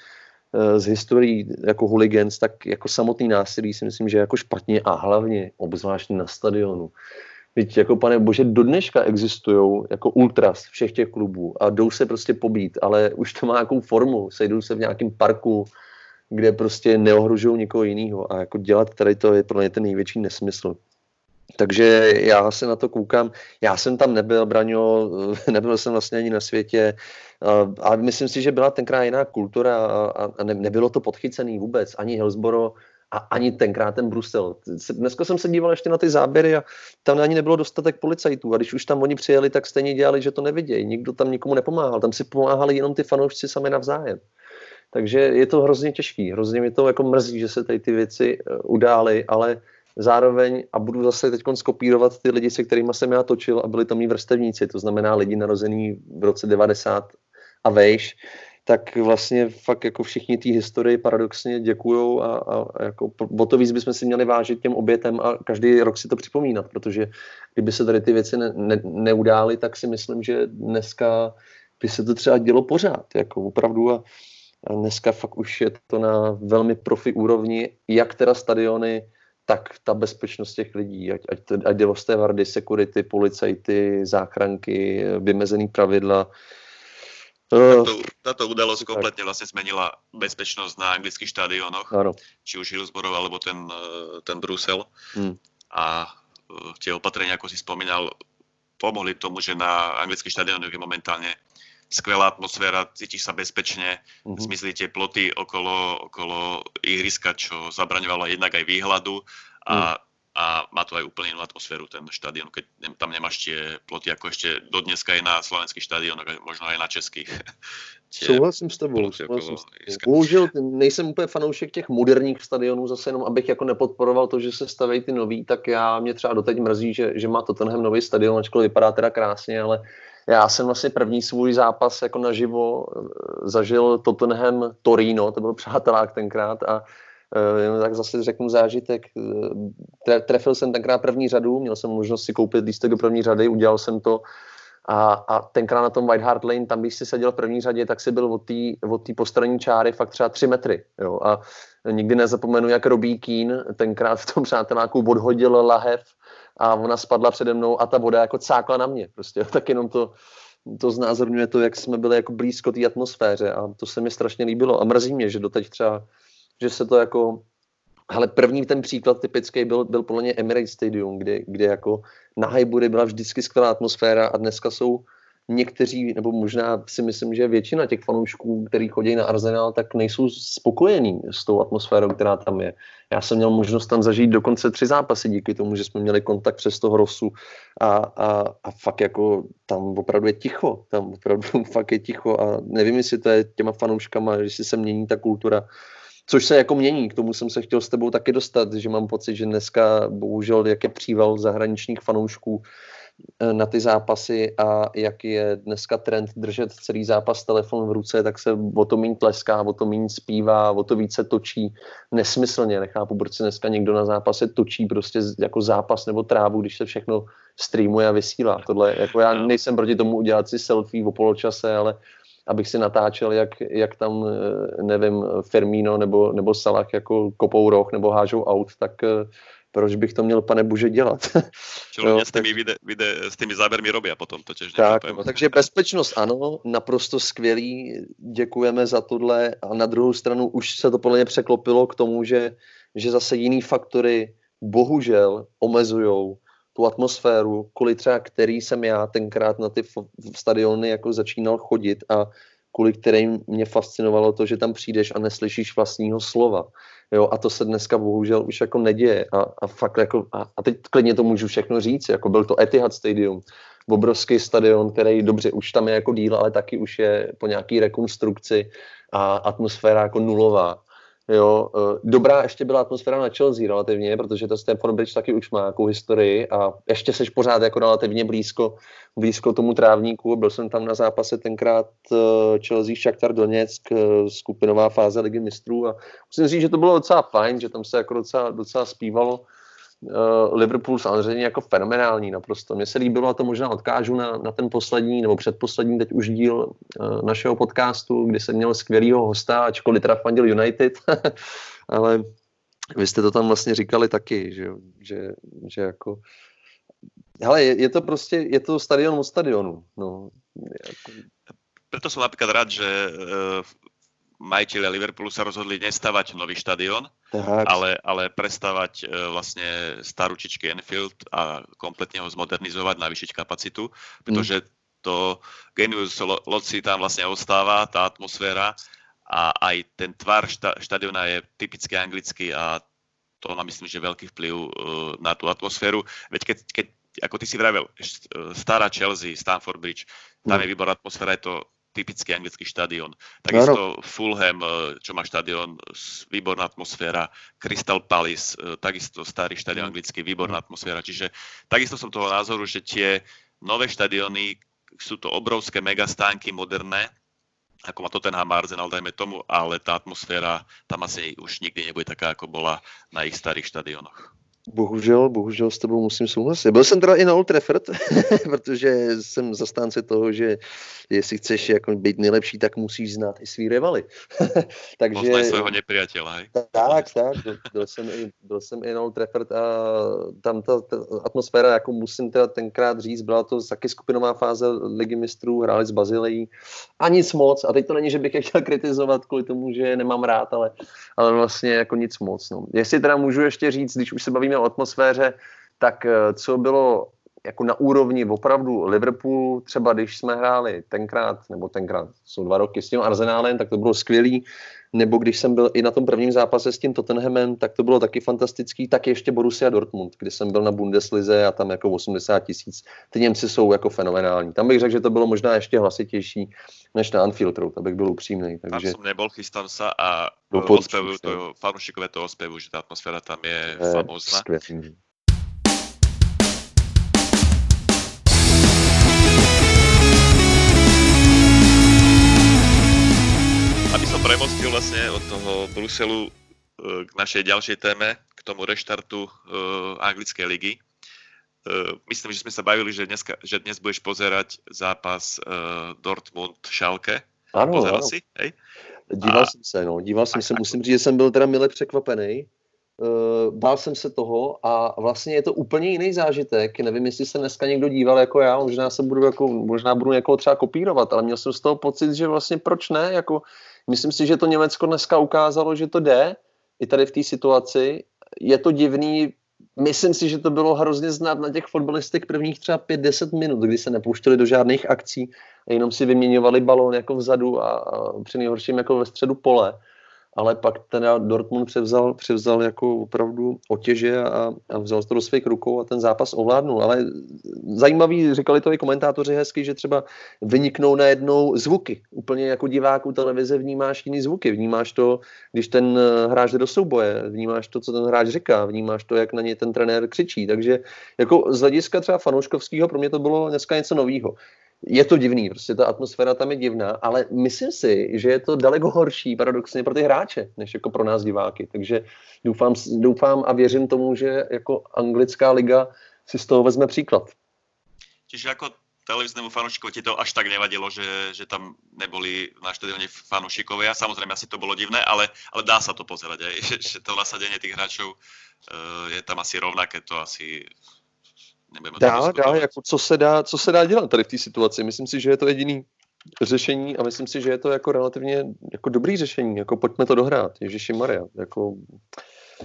uh, z historií jako hooligans, tak jako samotný násilí si myslím, že je jako špatně a hlavně obzvláště na stadionu. Víte, jako pane bože, do dneška existují jako ultras všech těch klubů a jdou se prostě pobít, ale už to má nějakou formu, sejdou se v nějakém parku, kde prostě neohrožují nikoho jiného a jako dělat tady to je pro mě ten největší nesmysl. Takže já se na to koukám. Já jsem tam nebyl, Braňo, nebyl jsem vlastně ani na světě. A myslím si, že byla tenkrát jiná kultura a, a nebylo to podchycený vůbec. Ani Hillsboro, a ani tenkrát ten Brusel. Dneska jsem se díval ještě na ty záběry a tam ani nebylo dostatek policajtů a když už tam oni přijeli, tak stejně dělali, že to nevidějí. Nikdo tam nikomu nepomáhal, tam si pomáhali jenom ty fanoušci sami navzájem. Takže je to hrozně těžký, hrozně mi to jako mrzí, že se tady ty věci eh, udály, ale zároveň, a budu zase teď skopírovat ty lidi, se kterými jsem já točil a byli tam mý vrstevníci, to znamená lidi narození v roce 90 a vejš, tak vlastně fakt jako všichni té historii paradoxně děkujou a, a jako o to víc bychom si měli vážit těm obětem a každý rok si to připomínat, protože kdyby se tady ty věci ne, ne, neudály, tak si myslím, že dneska by se to třeba dělo pořád, jako opravdu a, a dneska fakt už je to na velmi profi úrovni, jak teda stadiony, tak ta bezpečnost těch lidí, ať, ať, ať jde o stevardy, security, policajty, záchranky, vymezený pravidla, táto, táto udalosť kompletne vlastne zmenila bezpečnosť na anglických štadiónoch, ano. či už Hillsborough alebo ten, eh, ten Brusel. Hmm. A eh, tie opatrenia, ako si spomínal, pomohli tomu, že na anglických štadiónoch je momentálne skvelá atmosféra, cítiš sa bezpečne, mm-hmm. zmizli tie ploty okolo, okolo ihriska, čo zabraňovalo jednak aj výhľadu a mm a má to aj úplne inú atmosféru ten štadión, keď tam nemáš tie ploty, ako ešte do dneska je na slovenských štadiónoch, možno aj na českých. Souhlasím s tebou. Souhlasím s tebou. Bohužel nejsem úplně fanoušek těch moderních stadionů, zase jenom abych jako nepodporoval to, že se staví ty nový, tak já mě třeba doteď mrzí, že, že má Tottenham nový stadion, ačkoliv vypadá teda krásně, ale já jsem vlastně první svůj zápas jako naživo eh, zažil Tottenham Torino, to byl přátelák tenkrát a Uh, tak zase řeknu zážitek. Eh, trefil jsem tenkrát první řadu, měl jsem možnost si koupit lístek do první řady, udělal jsem to a, a tenkrát na tom White Hart Lane, tam když si seděl v první řadě, tak si byl od té postranní čáry fakt třeba tři metry. Jo? A nikdy nezapomenu, jak Robí Keen tenkrát v tom přáteláku odhodil lahev a ona spadla přede mnou a ta voda jako cákla na mě. Prostě tak jenom to, to znázorňuje to, jak jsme byli jako blízko té atmosféře a to se mi strašně líbilo a mrzí mě, že doteď třeba že se to jako ale první ten příklad typický byl, byl podle mě Emirates Stadium, kde, kde jako na Highbury byla vždycky skvělá atmosféra a dneska jsou někteří, nebo možná si myslím, že většina těch fanoušků, kteří chodí na Arsenal, tak nejsou spokojení s tou atmosférou, která tam je. Já jsem měl možnost tam zažít dokonce tři zápasy díky tomu, že jsme měli kontakt přes toho Rosu a, a, a fakt jako tam opravdu je ticho, tam opravdu fakt je ticho a nevím, jestli to je těma fanouškama, jestli se mění ta kultura, Což se jako mění, k tomu jsem se chtěl s tebou taky dostat, že mám pocit, že dneska bohužel jak je příval zahraničních fanoušků, eh, na ty zápasy a jak je dneska trend držet celý zápas telefon v ruce, tak se o to méně tleská, o to méně zpívá, o to více točí nesmyslně. Nechápu, proč se dneska někdo na zápase točí prostě jako zápas nebo trávu, když se všechno streamuje a vysílá. Tohle, jako já nejsem proti tomu udělat si selfie o poločase, ale abych si natáčel, jak, jak tam, eh, nevím, Fermino nebo, nebo Salah jako kopou roh nebo hážou aut, tak proč bych to měl, pane bože, dělat? Čo no, s, tými vide, vide, s tými zábermi robí a potom to těž tak, no, takže bezpečnost ano, naprosto skvělý, děkujeme za tohle a na druhou stranu už se to podle mě překlopilo k tomu, že, že zase jiný faktory bohužel omezují tu atmosféru, kvůli třeba který jsem já tenkrát na ty stadiony jako začínal chodit a kvůli kterým mě fascinovalo to, že tam přijdeš a neslyšíš vlastního slova. Jo, a to se dneska bohužel už jako neděje. A, a fakt jako, a, a teď klidně to můžu všechno říct, jako byl to Etihad Stadium, obrovský stadion, který dobře už tam je jako díl, ale taky už je po nějaký rekonstrukci a atmosféra jako nulová. Jo, eh, dobrá ještě byla atmosféra na Chelsea relativně, protože to Stamford Bridge taky už má nějakou historii a ještě seš pořád jako relativně blízko, blízko tomu trávníku. Byl jsem tam na zápase tenkrát eh, Chelsea Shakhtar Donetsk, eh, skupinová fáze ligy mistrů a musím říct, že to bylo docela fajn, že tam se jako docela, docela zpívalo Liverpool samozřejmě jako fenomenální naprosto. Mně se líbilo, a to možná odkážu na, na ten poslední nebo předposlední teď už díl uh, našeho podcastu, kdy jsem měl skvělýho hosta, ačkoliv teda fandil United, ale vy jste to tam vlastně říkali taky, že, že, že jako Hele, je, je to prostě, je to stadion od stadionu. No. Preto som napríklad rád, že majiteľia Liverpoolu sa rozhodli nestavať nový štadión, ale, ale prestavať e, vlastne starú čičky Enfield a kompletne ho zmodernizovať, navýšiť kapacitu, pretože to genius loci tam vlastne ostáva, tá atmosféra a aj ten tvar šta, štadiona je typicky anglický a to má myslím, že veľký vplyv uh, na tú atmosféru. Veď keď, keď ako ty si vravel, stará Chelsea, Stamford Bridge, tam mm. je výborná atmosféra, je to typický anglický štadión. Takisto no. Fulham, eh, čo má štadión, výborná atmosféra. Crystal Palace, eh, takisto starý štadión mm. anglický, výborná atmosféra. Čiže takisto som toho názoru, že tie nové štadióny sú to obrovské megastánky moderné, ako má Tottenham Arsenal, dajme tomu, ale tá atmosféra tam asi už nikdy nebude taká, ako bola na ich starých štadiónoch. Bohužel, bohužel s tebou musím souhlasit. Byl jsem teda i na Old Trafford, protože jsem zastánce toho, že jestli chceš jako být nejlepší, tak musíš znát i svý rivaly. Takže... Poznaj svého hej? Tak, tak. Byl, jsem i, byl jsem i na Old Trafford a tam ta, ta atmosféra, jako musím teda tenkrát říct, byla to taky skupinová fáze ligy mistrů, hráli s Bazilejí a nic moc. A teď to není, že bych je chtěl kritizovat kvůli tomu, že nemám rád, ale, ale vlastně jako nic moc. No. Jestli teda můžu ještě říct, když už se bavíme o atmosféře, tak eh, co bylo jako na úrovni opravdu Liverpoolu, třeba když jsme hráli tenkrát, nebo tenkrát jsou dva roky s tím Arsenálem, tak to bylo skvělý, nebo když jsem byl i na tom prvním zápase s tím Tottenhamem, tak to bylo taky fantastický, tak ještě Borussia Dortmund, kdy jsem byl na Bundeslize a tam jako 80 tisíc. Ty Němci jsou jako fenomenální. Tam bych řekl, že to bylo možná ještě hlasitější než na Anfield Road, abych byl upřímný. Takže... Tam jsem nebyl, chystám se a ospevuju to, fanúšikové to ospevu, že ta atmosféra tam je, je famózna. Skvělý. Som premostil vlastne od toho Bruselu e, k našej ďalšej téme, k tomu reštartu uh, anglickej ligy. Uh, myslím, že sme sa bavili, že, dneska, že dnes budeš pozerať zápas uh, Dortmund-Schalke. Ano, Pozeral ano. si? Hej? Díval a... jsem se, no. Díval jsem a, se. Musím říct, že jsem byl teda mile překvapený. Uh, bál jsem se toho a vlastně je to úplně jiný zážitek. Nevím, jestli se dneska někdo díval jako já, možná se budu jako, možná budu někoho třeba kopírovat, ale měl jsem z toho pocit, že vlastně proč ne, jako Myslím si, že to Německo dneska ukázalo, že to jde i tady v té situaci. Je to divný, myslím si, že to bylo hrozně znát na těch fotbalistech prvních třeba 5-10 minut, kdy se nepouštěli do žádných akcí a jenom si vyměňovali balón jako vzadu a, a při nejhorším jako ve středu pole. Ale pak ten Dortmund převzal, převzal jako opravdu otěže a, a vzal to do svých rukou a ten zápas ovládnul. Ale zajímavý, říkali to i komentátoři hezky, že třeba vyniknou najednou zvuky. Úplně jako divák u televize vnímáš jiný zvuky. Vnímáš to, když ten hráč jde do souboje, vnímáš to, co ten hráč říká, vnímáš to, jak na ně ten trenér křičí. Takže jako z hlediska třeba fanouškovského pro mě to bylo dneska něco nového je to divný, prostě ta atmosféra tam je divná, ale myslím si, že je to daleko horší paradoxně pro ty hráče, než jako pro nás diváky. Takže doufám, doufám a věřím tomu, že jako anglická liga si z toho vezme příklad. Čiže jako televíznému fanúšikovi ti to až tak nevadilo, že, že tam neboli na štadióne fanúšikovia. Samozrejme, asi to bolo divné, ale, ale dá sa to pozerať aj, že, že to nasadenie tých hráčov uh, je tam asi rovnaké, to asi dá, dá, jako co se dá, co se dá dělat tady v té situaci. Myslím si, že je to jediný řešení a myslím si, že je to jako relativně jako dobrý řešení, jako pojďme to dohrát, Ježiši Maria, jako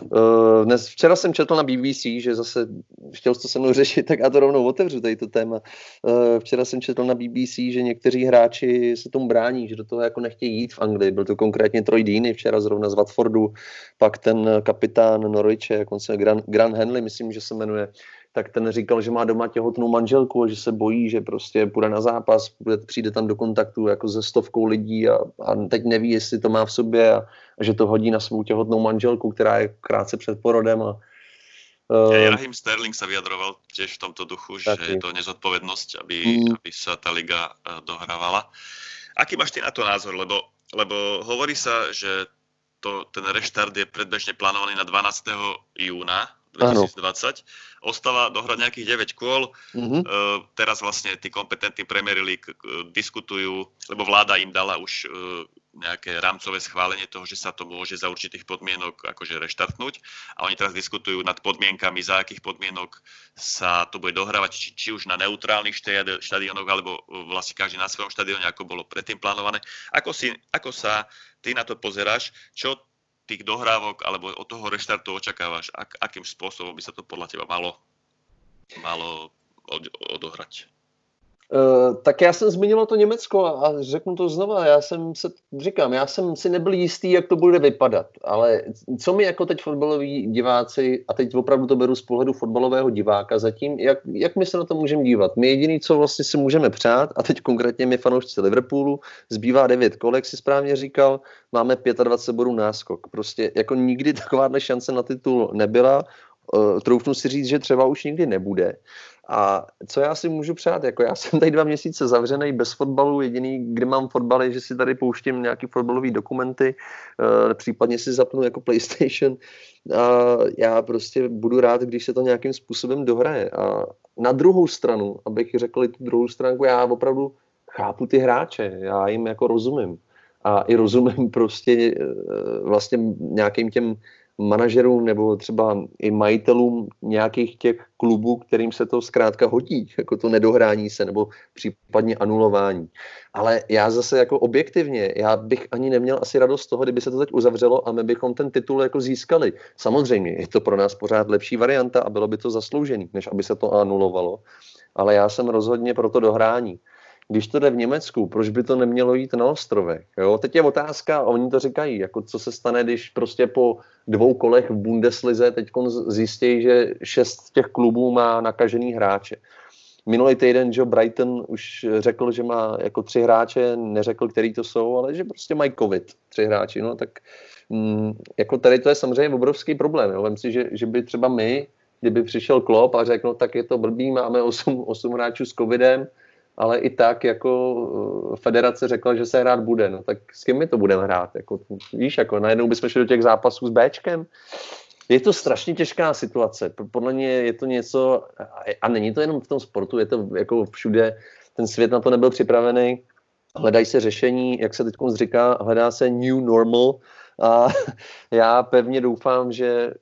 Uh, dnes, včera jsem četl na BBC, že zase chtěl to se mnou řešit, tak já to rovnou otevřu, tady to téma. Uh, včera jsem četl na BBC, že někteří hráči se tomu brání, že do toho jako nechtějí jít v Anglii. Byl to konkrétně Troy Deeney včera zrovna z Watfordu, pak ten kapitán Norwiche, jak on se, Grant, Grant Henley, myslím, že se jmenuje, tak ten říkal, že má doma těhotnou manželku a že se bojí, že prostě půjde na zápas, přijde tam do kontaktu jako se stovkou lidí a, a teď neví, jestli to má v sobě a, a že to hodí na svou těhotnou manželku, která je krátce před porodem a, Uh, ja, Rahim Sterling sa vyjadroval tiež v tomto duchu, taky. že je to nezodpovednosť, aby, mm. aby sa tá liga uh, dohrávala. Aký máš ty na to názor? Lebo, lebo hovorí sa, že to, ten reštart je predbežne plánovaný na 12. júna 2020. Ano. Ostáva dohrať nejakých 9 kôl. Mm-hmm. Uh, teraz vlastne tí kompetentní Premier League uh, diskutujú, lebo vláda im dala už uh, nejaké rámcové schválenie toho, že sa to môže za určitých podmienok akože reštartnúť. A oni teraz diskutujú nad podmienkami, za akých podmienok sa to bude dohrávať, či, či už na neutrálnych štadionoch, alebo vlastne každý na svojom štadióne, ako bolo predtým plánované. Ako, si, ako sa ty na to pozeráš? Čo tých dohrávok alebo od toho reštartu očakávaš? Ak, akým spôsobom by sa to podľa teba malo, malo od, odohrať? Uh, tak já jsem zmiňoval to Německo a řeknu to znova. Já jsem se, říkám, já jsem si nebyl jistý, jak to bude vypadat, ale co my jako teď fotbaloví diváci, a teď opravdu to beru z pohledu fotbalového diváka zatím, jak, jak my se na to můžeme dívat? My jediný, co vlastně si můžeme přát, a teď konkrétně my fanoušci Liverpoolu, zbývá devět kolek, si správně říkal, máme 25 bodů náskok. Prostě jako nikdy takováhle šance na titul nebyla, uh, troufnu si říct, že třeba už nikdy nebude. A co já si můžu přát? Jako já jsem tady dva měsíce zavřený bez fotbalu, jediný, kde mám fotbal, je, že si tady pouštím nějaký fotbalový dokumenty, uh, případně si zapnu jako PlayStation. A já prostě budu rád, když se to nějakým způsobem dohraje. A na druhou stranu, abych řekl tu druhou stránku, já opravdu chápu ty hráče, já jim jako rozumím. A i rozumím prostě uh, vlastně nějakým těm manažerům nebo třeba i majitelům nějakých těch klubů, kterým se to zkrátka hodí, jako to nedohrání se nebo případně anulování. Ale já zase jako objektivně, já bych ani neměl asi radost z toho, kdyby se to teď uzavřelo a my bychom ten titul jako získali. Samozřejmě je to pro nás pořád lepší varianta a bylo by to zasloužený, než aby se to anulovalo. Ale já jsem rozhodně pro to dohrání když to jde v Německu, proč by to nemělo jít na ostrovech? Jo? Teď je otázka, a oni to říkají, jako co se stane, když prostě po dvou kolech v Bundeslize teď zjistí, že šest těch klubů má nakažený hráče. Minulý týden Joe Brighton už řekl, že má jako tři hráče, neřekl, který to jsou, ale že prostě mají covid, tři hráči. No tak mm, jako tady to je samozřejmě obrovský problém. Jo? Vem si, že, že by třeba my, kdyby přišel Klop a řekl, no tak je to blbý, máme osm, osm hráčů s covidem, ale i tak jako eh, federace řekla, že se hrát bude, no tak s kým my to budeme hrát? Jako, víš, jako najednou bychom šli do těch zápasů s Bčkem. Je to strašně těžká situace. Podle mě je to něco, a není to jenom v tom sportu, je to jako všude, ten svět na to nebyl připravený. Hledají se řešení, jak se teď říká, hledá se new normal a já pevně doufám, že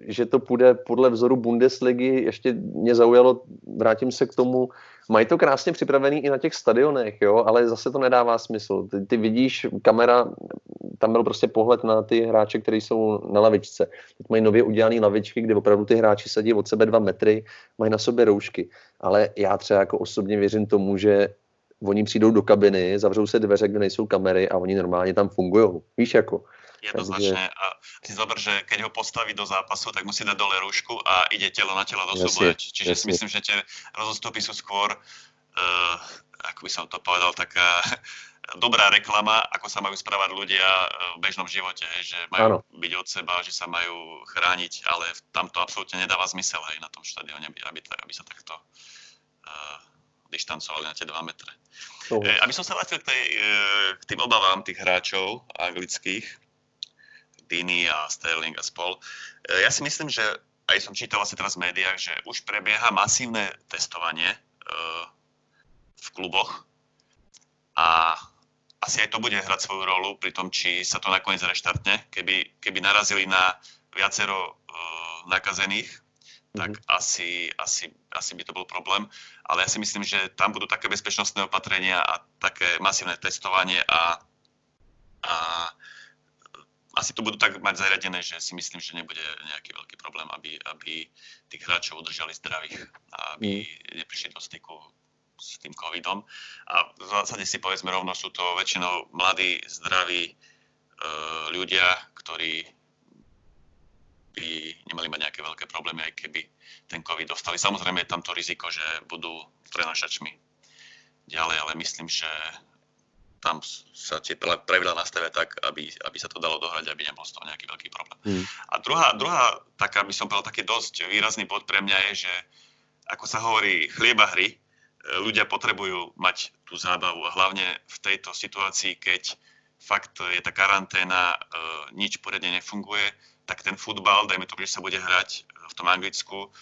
že to půjde podle vzoru Bundesligy. Ještě mě zaujalo, vrátím se k tomu, mají to krásně připravený i na těch stadionech, jo, ale zase to nedává smysl. Ty, ty vidíš, kamera, tam byl prostě pohled na ty hráče, kteří jsou na lavičce. Teď mají nově udělané lavičky, kde opravdu ty hráči sedí od sebe dva metry, mají na sobě roušky. Ale já třeba jako osobně věřím tomu, že oni přijdou do kabiny, zavřou se dveře, kde nejsou kamery a oni normálně tam fungují. Víš, jako Jednoznačne. A si zober, že keď ho postaví do zápasu, tak musí dať dole rúšku a ide telo na telo do súboja. Čiže jasne. si myslím, že tie rozostupy sú skôr, uh, ako by som to povedal, taká dobrá reklama, ako sa majú správať ľudia eh, v bežnom živote, že majú ano. byť od seba, že sa majú chrániť, ale tam to absolútne nedáva zmysel aj na tom štadióne, aby, aby, aby sa takto uh, dištancovali na tie 2 metre. Uh. E, aby som sa vrátil k, tej, k tým obavám tých hráčov anglických, Dini a Sterling a spol. E, ja si myslím, že aj som čítal asi teraz v médiách, že už prebieha masívne testovanie e, v kluboch a asi aj to bude hrať svoju rolu pri tom, či sa to nakoniec reštartne. Keby, keby narazili na viacero uh, nakazených, tak mm-hmm. asi, asi, asi by to bol problém. Ale ja si myslím, že tam budú také bezpečnostné opatrenia a také masívne testovanie a, a asi to budú tak mať zariadené, že si myslím, že nebude nejaký veľký problém, aby, aby tých hráčov udržali zdravých a aby mm. neprišli do styku s tým covidom. A v zásade si povedzme rovno, sú to väčšinou mladí, zdraví e, ľudia, ktorí by nemali mať nejaké veľké problémy, aj keby ten covid dostali. Samozrejme je tam to riziko, že budú prenašačmi ďalej, ale myslím, že tam sa tie pravidla nastavia tak, aby, aby sa to dalo dohrať, aby nebol z toho nejaký veľký problém. Mm. A druhá, druhá taká, by som povedal, taký dosť výrazný bod pre mňa je, že ako sa hovorí chlieba hry, e, ľudia potrebujú mať tú zábavu a hlavne v tejto situácii, keď fakt je tá karanténa, e, nič poriadne nefunguje, tak ten futbal, dajme to, že sa bude hrať v tom Anglicku,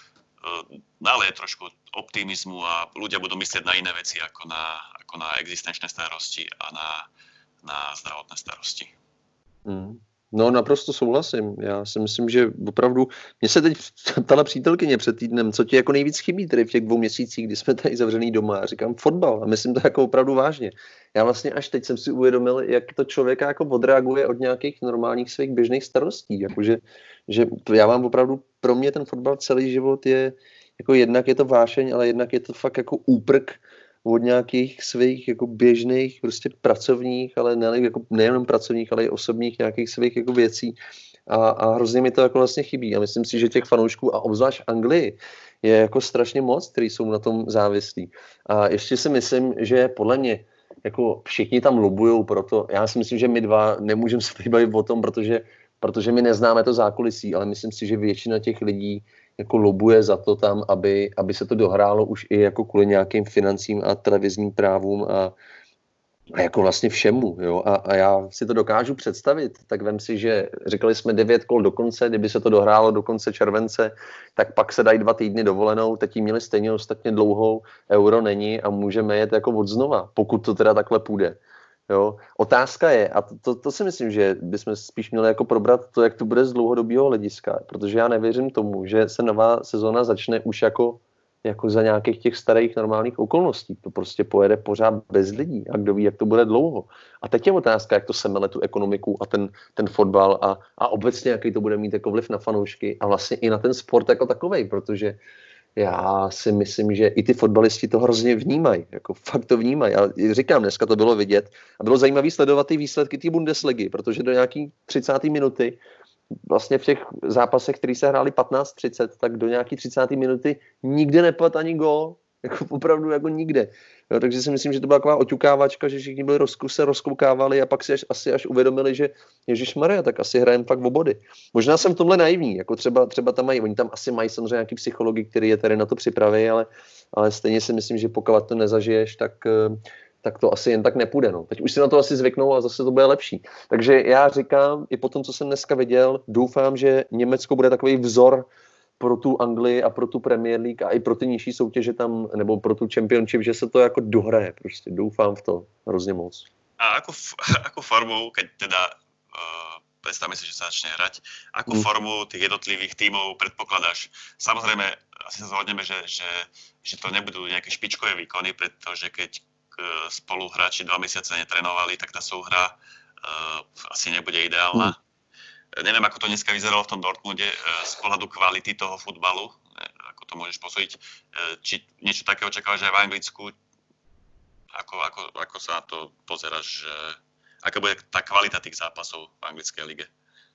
naleje trošku optimizmu a ľudia budú myslieť na iné veci ako na, ako na existenčné starosti a na, na zdravotné starosti. Mm. No naprosto souhlasím. Já si myslím, že opravdu, mě se teď ptala přítelkyně před týdnem, co ti jako nejvíc chybí tady v těch dvou měsících, kdy jsme tady zavřený doma. A říkám fotbal a myslím to jako opravdu vážně. Já vlastně až teď jsem si uvědomil, jak to člověka jako odreaguje od nějakých normálních svých běžných starostí. Jakože, že já mám opravdu, pro mě ten fotbal celý život je, jako jednak je to vášeň, ale jednak je to fakt jako úprk od nějakých svých jako běžných prostě pracovních, ale ne, jako nejenom pracovních, ale i osobních nějakých svých jako věcí. A, a hrozně mi to jako vlastně chybí. A myslím si, že těch fanoušků, a obzvlášť Anglii, je jako strašně moc, kteří jsou na tom závislí. A ještě si myslím, že podle mě jako všichni tam lobují proto. Já si myslím, že my dva nemůžeme se tady bavit o tom, protože, protože my neznáme to zákulisí, ale myslím si, že většina těch lidí jako lobuje za to tam, aby, aby se to dohrálo už i jako kvůli nějakým financím a televizním právům a, a jako vlastně všemu, jo, a, a já si to dokážu představit, tak vem si, že říkali jsme devět kol do konce, kdyby se to dohrálo do konce července, tak pak se dají dva týdny dovolenou, teď jí měli stejně ostatně dlouhou, euro není a můžeme jet jako od znova, pokud to teda takhle půjde. Jo. Otázka je, a to, to, to si myslím, že bychom spíš měli jako probrat to, jak to bude z dlouhodobého hlediska, protože já nevěřím tomu, že se nová sezona začne už jako, jako za nějakých těch starých normálních okolností. To prostě pojede pořád bez lidí a kdo ví, jak to bude dlouho. A teď je otázka, jak to semele tu ekonomiku a ten, ten fotbal a, a obecně, jaký to bude mít jako vliv na fanoušky a vlastně i na ten sport jako takovej, protože já si myslím, že i ty fotbalisti to hrozně vnímají, jako fakt to vnímají. Já říkám, dneska to bylo vidět a bylo zajímavé sledovat ty výsledky té Bundesligy, protože do nějaký 30. minuty vlastně v těch zápasech, které se hrály 15-30, tak do nějaký 30. minuty nikde nepadl ani gol. Jako opravdu jako nikde. Jo, takže si myslím, že to byla taková oťukávačka, že všichni byli rozku, se rozkoukávali a pak si až, asi až uvědomili, že Ježíš Maria, tak asi hrajeme fakt v body. Možná jsem v tomhle naivní, jako třeba, třeba tam mají, oni tam asi mají samozřejmě nějaký psychologi, který je tady na to připraví, ale, ale stejně si myslím, že pokud to nezažiješ, tak, eh, tak to asi jen tak nepůjde. No. Teď už si na to asi zvyknou a zase to bude lepší. Takže já říkám, i po tom, co jsem dneska viděl, doufám, že Německo bude takový vzor pro tu Anglii a pro tu Premier League a i pro ty nižší soutěže tam, nebo pro tu Championship, že se to jako dohraje. Prostě doufám v to hrozně moc. A ako, ako formou, keď teda uh, predstavme si, že sa začne hrať, ako mm. formu tých jednotlivých tímov predpokladáš? Samozrejme, asi sa zhodneme, že, že, že to nebudú nejaké špičkové výkony, pretože keď uh, spolu hráči dva mesiace netrenovali, tak tá súhra uh, asi nebude ideálna. Mm neviem, ako to dneska vyzeralo v tom Dortmunde e, z pohľadu kvality toho futbalu, e, ako to môžeš posúdiť. E, či niečo také očakávaš aj v Anglicku? Ako, ako, ako sa na to pozeráš, aká bude ta kvalita těch zápasů v anglické lige.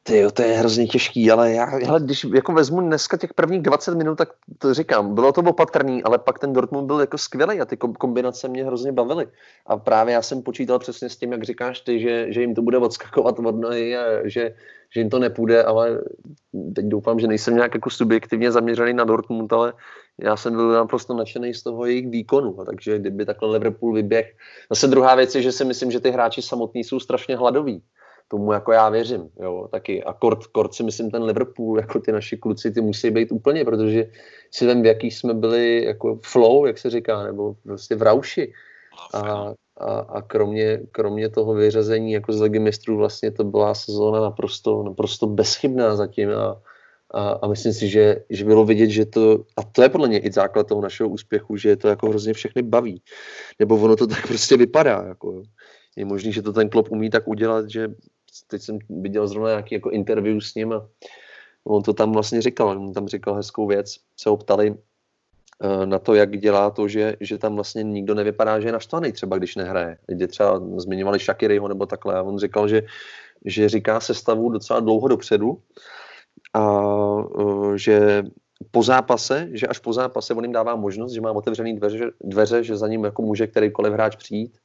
Ty to je hrozně těžký, ale já, hele, když jako vezmu dneska těch prvních 20 minut, tak to říkám, bylo to opatrný, ale pak ten Dortmund byl jako skvělý a ty kombinace mě hrozně bavily. A právě já jsem počítal přesně s tím, jak říkáš ty, že, že jim to bude odskakovat od nohy a že, že jim to nepůjde, ale teď doufám, že nejsem nějak jako subjektivně zaměřený na Dortmund, ale já jsem byl naprosto nadšený z toho jejich výkonu, takže kdyby takhle Liverpool vyběh. Zase druhá věc je, že si myslím, že ty hráči samotní jsou strašně hladoví tomu jako já věřím, jo, taky. A kort, kort si myslím ten Liverpool, jako ty naši kluci, ty musí být úplně, protože si vím, v jaký jsme byli jako flow, jak se říká, nebo prostě v rauši. A, a, a kromě, kromě toho vyřazení jako z ligy mistrů vlastně to byla sezóna naprosto, naprosto bezchybná zatím a, a, a myslím si, že, že bylo vidět, že to, a to je podle mě i základ toho našeho úspěchu, že to jako hrozně všechny baví. Nebo ono to tak prostě vypadá. Jako, je možný, že to ten klub umí tak udělat, že teď jsem viděl zrovna nějaký jako interview s ním a on to tam vlastně říkal, on tam říkal hezkou věc, se ho ptali uh, na to, jak dělá to, že, že tam vlastně nikdo nevypadá, že je naštvaný třeba, když nehraje. Lidi třeba zmiňovali Shakiryho nebo takhle a on říkal, že, že říká sestavu docela dlouho dopředu a uh, že po zápase, že až po zápase on jim dává možnost, že má otevřený dveře, dveře, že za ním jako může kterýkoliv hráč přijít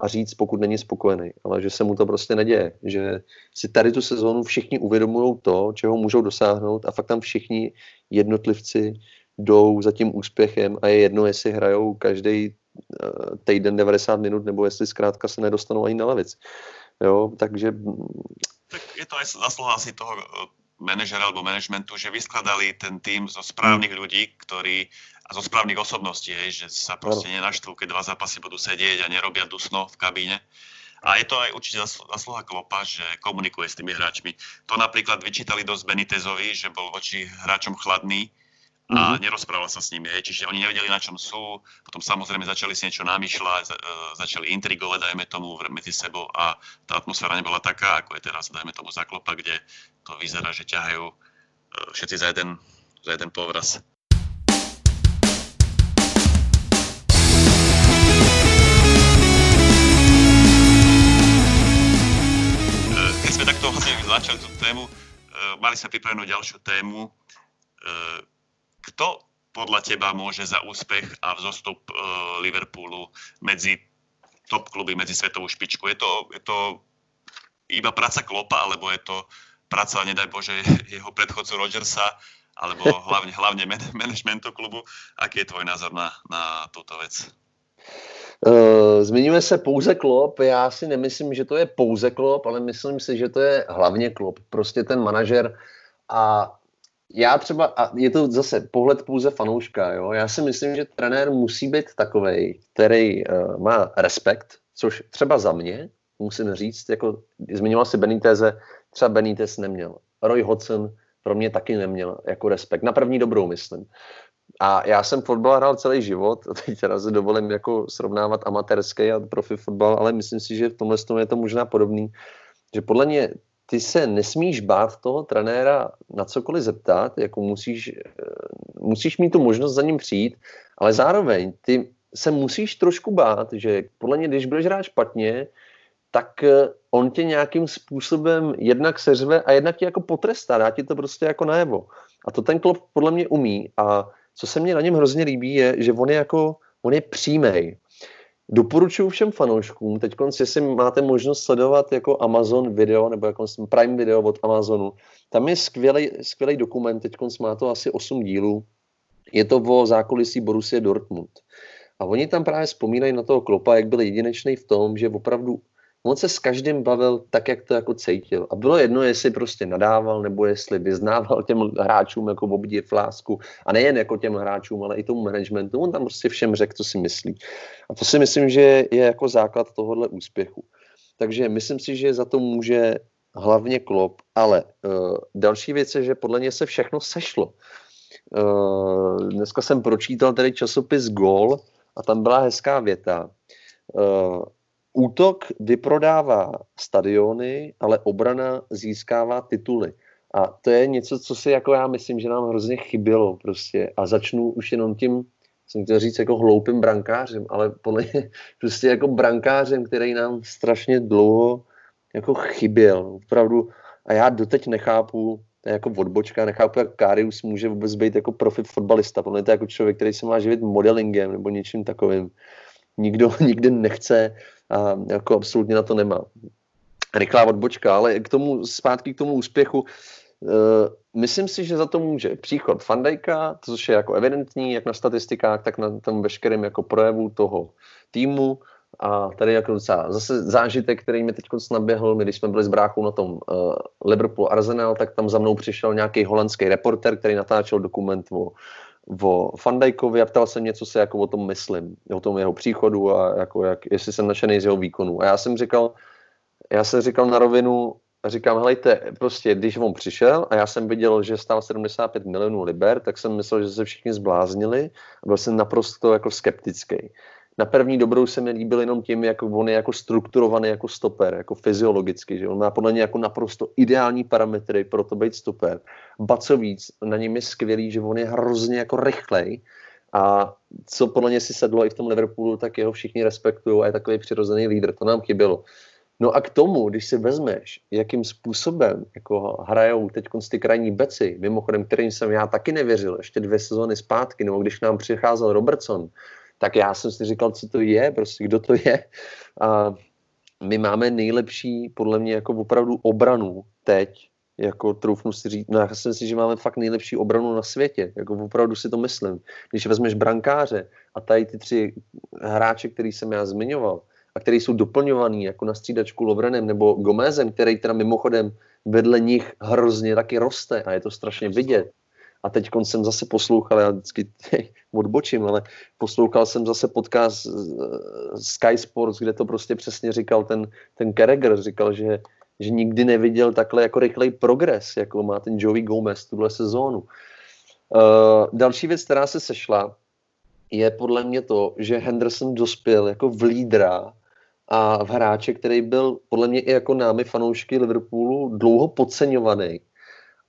a říct, pokud není spokojený, ale že se mu to prostě neděje, že si tady tu sezónu všichni uvědomují to, čeho můžou dosáhnout a fakt tam všichni jednotlivci jdou za tím úspěchem a je jedno, jestli hrajou každý uh, týden 90 minut, nebo jestli zkrátka se nedostanou ani na levic. Jo, takže... Tak je to aj zasluha asi toho manažera alebo managementu, že vyskladali ten tým zo správnych hmm. ľudí, ktorí a zo správnych osobností, hej, že sa proste nenaštvú, keď dva zápasy budú sedieť a nerobia dusno v kabíne. A je to aj určite zasluha Klopa, že komunikuje s tými hráčmi. To napríklad vyčítali dosť Benitezovi, že bol voči hráčom chladný a mm-hmm. nerozprával sa s nimi. Hej. Čiže oni nevedeli, na čom sú. Potom samozrejme začali si niečo namýšľať, e, začali intrigovať, dajme tomu, medzi sebou a tá atmosféra nebola taká, ako je teraz, dajme tomu, zaklopa, kde to vyzerá, že ťahajú e, všetci za jeden, za jeden povraz. Vlastne začali tú tému, mali sme pripravenú ďalšiu tému, kto podľa teba môže za úspech a vzostup uh, Liverpoolu medzi top kluby, medzi svetovú špičku? Je to, je to iba práca Klopa, alebo je to práca, nedaj Bože, jeho predchodcu Rodgersa, alebo hlavne, hlavne managementu klubu? Aký je tvoj názor na, na túto vec? Uh, zmiňuje se pouze Klop, já si nemyslím, že to je pouze Klop, ale myslím si, že to je hlavně Klop. Prostě ten manažer a já třeba, a je to zase pohled pouze fanouška, jo? já si myslím, že trenér musí být takový, který uh, má respekt, což třeba za mě, musím říct, jako zmiňoval si Beníteze, třeba Benítez neměl. Roy Hodgson pro mě taky neměl jako respekt. Na první dobrou, myslím. A já jsem fotbal hrál celý život, teď teda si dovolím jako srovnávat amatérský a profi fotbal, ale myslím si, že v tomhle je to možná podobný, že podle mě ty se nesmíš bát toho trenéra na cokoliv zeptat, jako musíš, eh, musíš mít tu možnost za ním přijít, ale zároveň ty se musíš trošku bát, že podle mě, když budeš hrát špatně, tak eh, on tě nějakým způsobem jednak seřve a jednak tě jako potrestá, dá ti to prostě jako najevo. A to ten klub podle mě umí a co se mně na něm hrozně líbí je, že on je jako, on je přímej. Doporučuji všem fanouškům, teď jestli máte možnost sledovat jako Amazon video, nebo jako Prime video od Amazonu, tam je skvělý, skvělý dokument, teď má to asi 8 dílů, je to o zákulisí Borussia Dortmund. A oni tam právě vzpomínají na toho Klopa, jak byl jedinečný v tom, že opravdu on se s každým bavil tak, jak to jako cítil. A bylo jedno, jestli prostě nadával, nebo jestli vyznával těm hráčům jako v obdiv lásku. A nejen jako těm hráčům, ale i tomu managementu. On tam prostě všem řekl, co si myslí. A to si myslím, že je jako základ tohohle úspěchu. Takže myslím si, že za to může hlavně Klop, ale uh, další věc je, že podle něj se všechno sešlo. Uh, dneska jsem pročítal tady časopis Gol a tam byla hezká věta. Uh, Útok vyprodává stadiony, ale obrana získává tituly. A to je něco, co si jako já myslím, že nám hrozně chybělo prostě. A začnu už jenom tím, jsem chtěl říct jako hloupým brankářem, ale podle mě prostě jako brankářem, který nám strašně dlouho jako chyběl, opravdu. A já doteď nechápu, to je jako odbočka, nechápu, jak Karius může vůbec být jako profi fotbalista. Podle to je jako člověk, který se má živit modelingem nebo něčím takovým. Nikdo nikdy nechce a jako absolutně na to nemá. Rychlá odbočka, ale k tomu, zpátky k tomu úspěchu, uh, myslím si, že za to může příchod Fandajka, což je jako evidentní, jak na statistikách, tak na tom veškerém jako projevu toho týmu. A tady jako docela zase zážitek, který mi teď naběhl, my když jsme byli s bráchou na tom uh, Liverpool Arsenal, tak tam za mnou přišel nějaký holandský reporter, který natáčel dokument o, o Fandajkovi a ptal se mě, co se jako o tom myslím, o tom jeho příchodu a jako jak, jestli jsem nadšený z jeho výkonu. A já jsem říkal, já jsem říkal na rovinu, říkám, helejte, prostě když on přišel a já jsem viděl, že stál 75 milionů liber, tak jsem myslel, že se všichni zbláznili a byl jsem naprosto jako skeptický na první dobrou se mi líbil jenom tím, jak on je jako strukturovaný jako stoper, jako fyziologicky, že on má podle mě jako naprosto ideální parametry pro to být stoper. Ba co víc, na něm je skvělý, že on je hrozně jako rychlej a co podle mě si sedlo i v tom Liverpoolu, tak jeho všichni respektují a je takový přirozený lídr, to nám chybělo. No a k tomu, když si vezmeš, jakým způsobem jako hrajou teď ty krajní beci, mimochodem, kterým jsem já taky nevěřil, ještě dvě sezóny zpátky, nebo když nám přicházel Robertson, tak já jsem si říkal, co to je, prostě kdo to je. A my máme nejlepší, podle mě, jako opravdu obranu teď, jako troufnu si říct, no já si myslím, že máme fakt nejlepší obranu na světě, jako opravdu si to myslím. Když vezmeš brankáře a tady ty tři hráče, který jsem já zmiňoval, a který jsou doplňovaný jako na střídačku Lovrenem nebo Gomezem, který teda mimochodem vedle nich hrozně taky roste a je to strašně vidět. A teď jsem zase poslouchal, já vždycky odbočím, ale poslouchal jsem zase podcast Sky Sports, kde to prostě přesně říkal ten, ten Carragher, říkal, že, že nikdy neviděl takhle jako rychlej progres, jako má ten Joey Gomez tuhle sezónu. Uh, další věc, která se sešla, je podle mě to, že Henderson dospěl jako v lídra a v hráče, který byl podle mě i jako námi fanoušky Liverpoolu dlouho podceňovaný.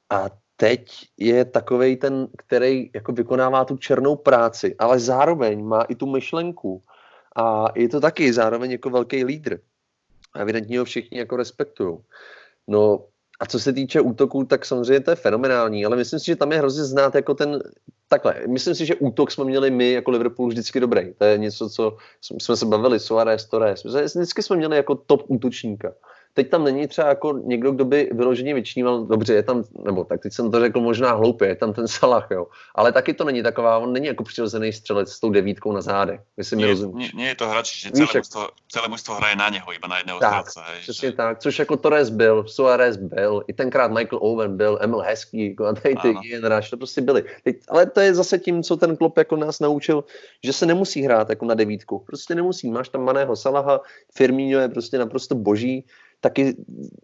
A teď je takový ten, který jako vykonává tu černou práci, ale zároveň má i tu myšlenku a je to taky zároveň jako velký lídr. A evidentně ho všichni jako respektují. No a co se týče útoků, tak samozřejmě to je fenomenální, ale myslím si, že tam je hrozně znát jako ten, takhle, myslím si, že útok jsme měli my jako Liverpool vždycky dobrý. To je něco, co jsme se bavili, Suarez, Torres. Vždycky jsme měli jako top útočníka teď tam není třeba jako někdo, kdo by vyloženě vyčníval, dobře, je tam, nebo tak teď jsem to řekl možná hloupě, je tam ten Salah, jo, ale taky to není taková, on není jako přirozený střelec s tou devítkou na zádech, si mi rozumíš. Nie, nie, je to hráč, že celé, Víš, mužstvo, celé mužstvo hraje na něho, iba na jedného tak, střelce. Hej, přesně že... tak, což jako Torres byl, Suarez byl, i tenkrát Michael Owen byl, Emil Heskey, jako a tady ty Ian Rush, to prostě byli. Teď, ale to je zase tím, co ten klub jako nás naučil, že se nemusí hrát jako na devítku, prostě nemusí, máš tam Maného Salaha, Firmino je prostě naprosto boží, taky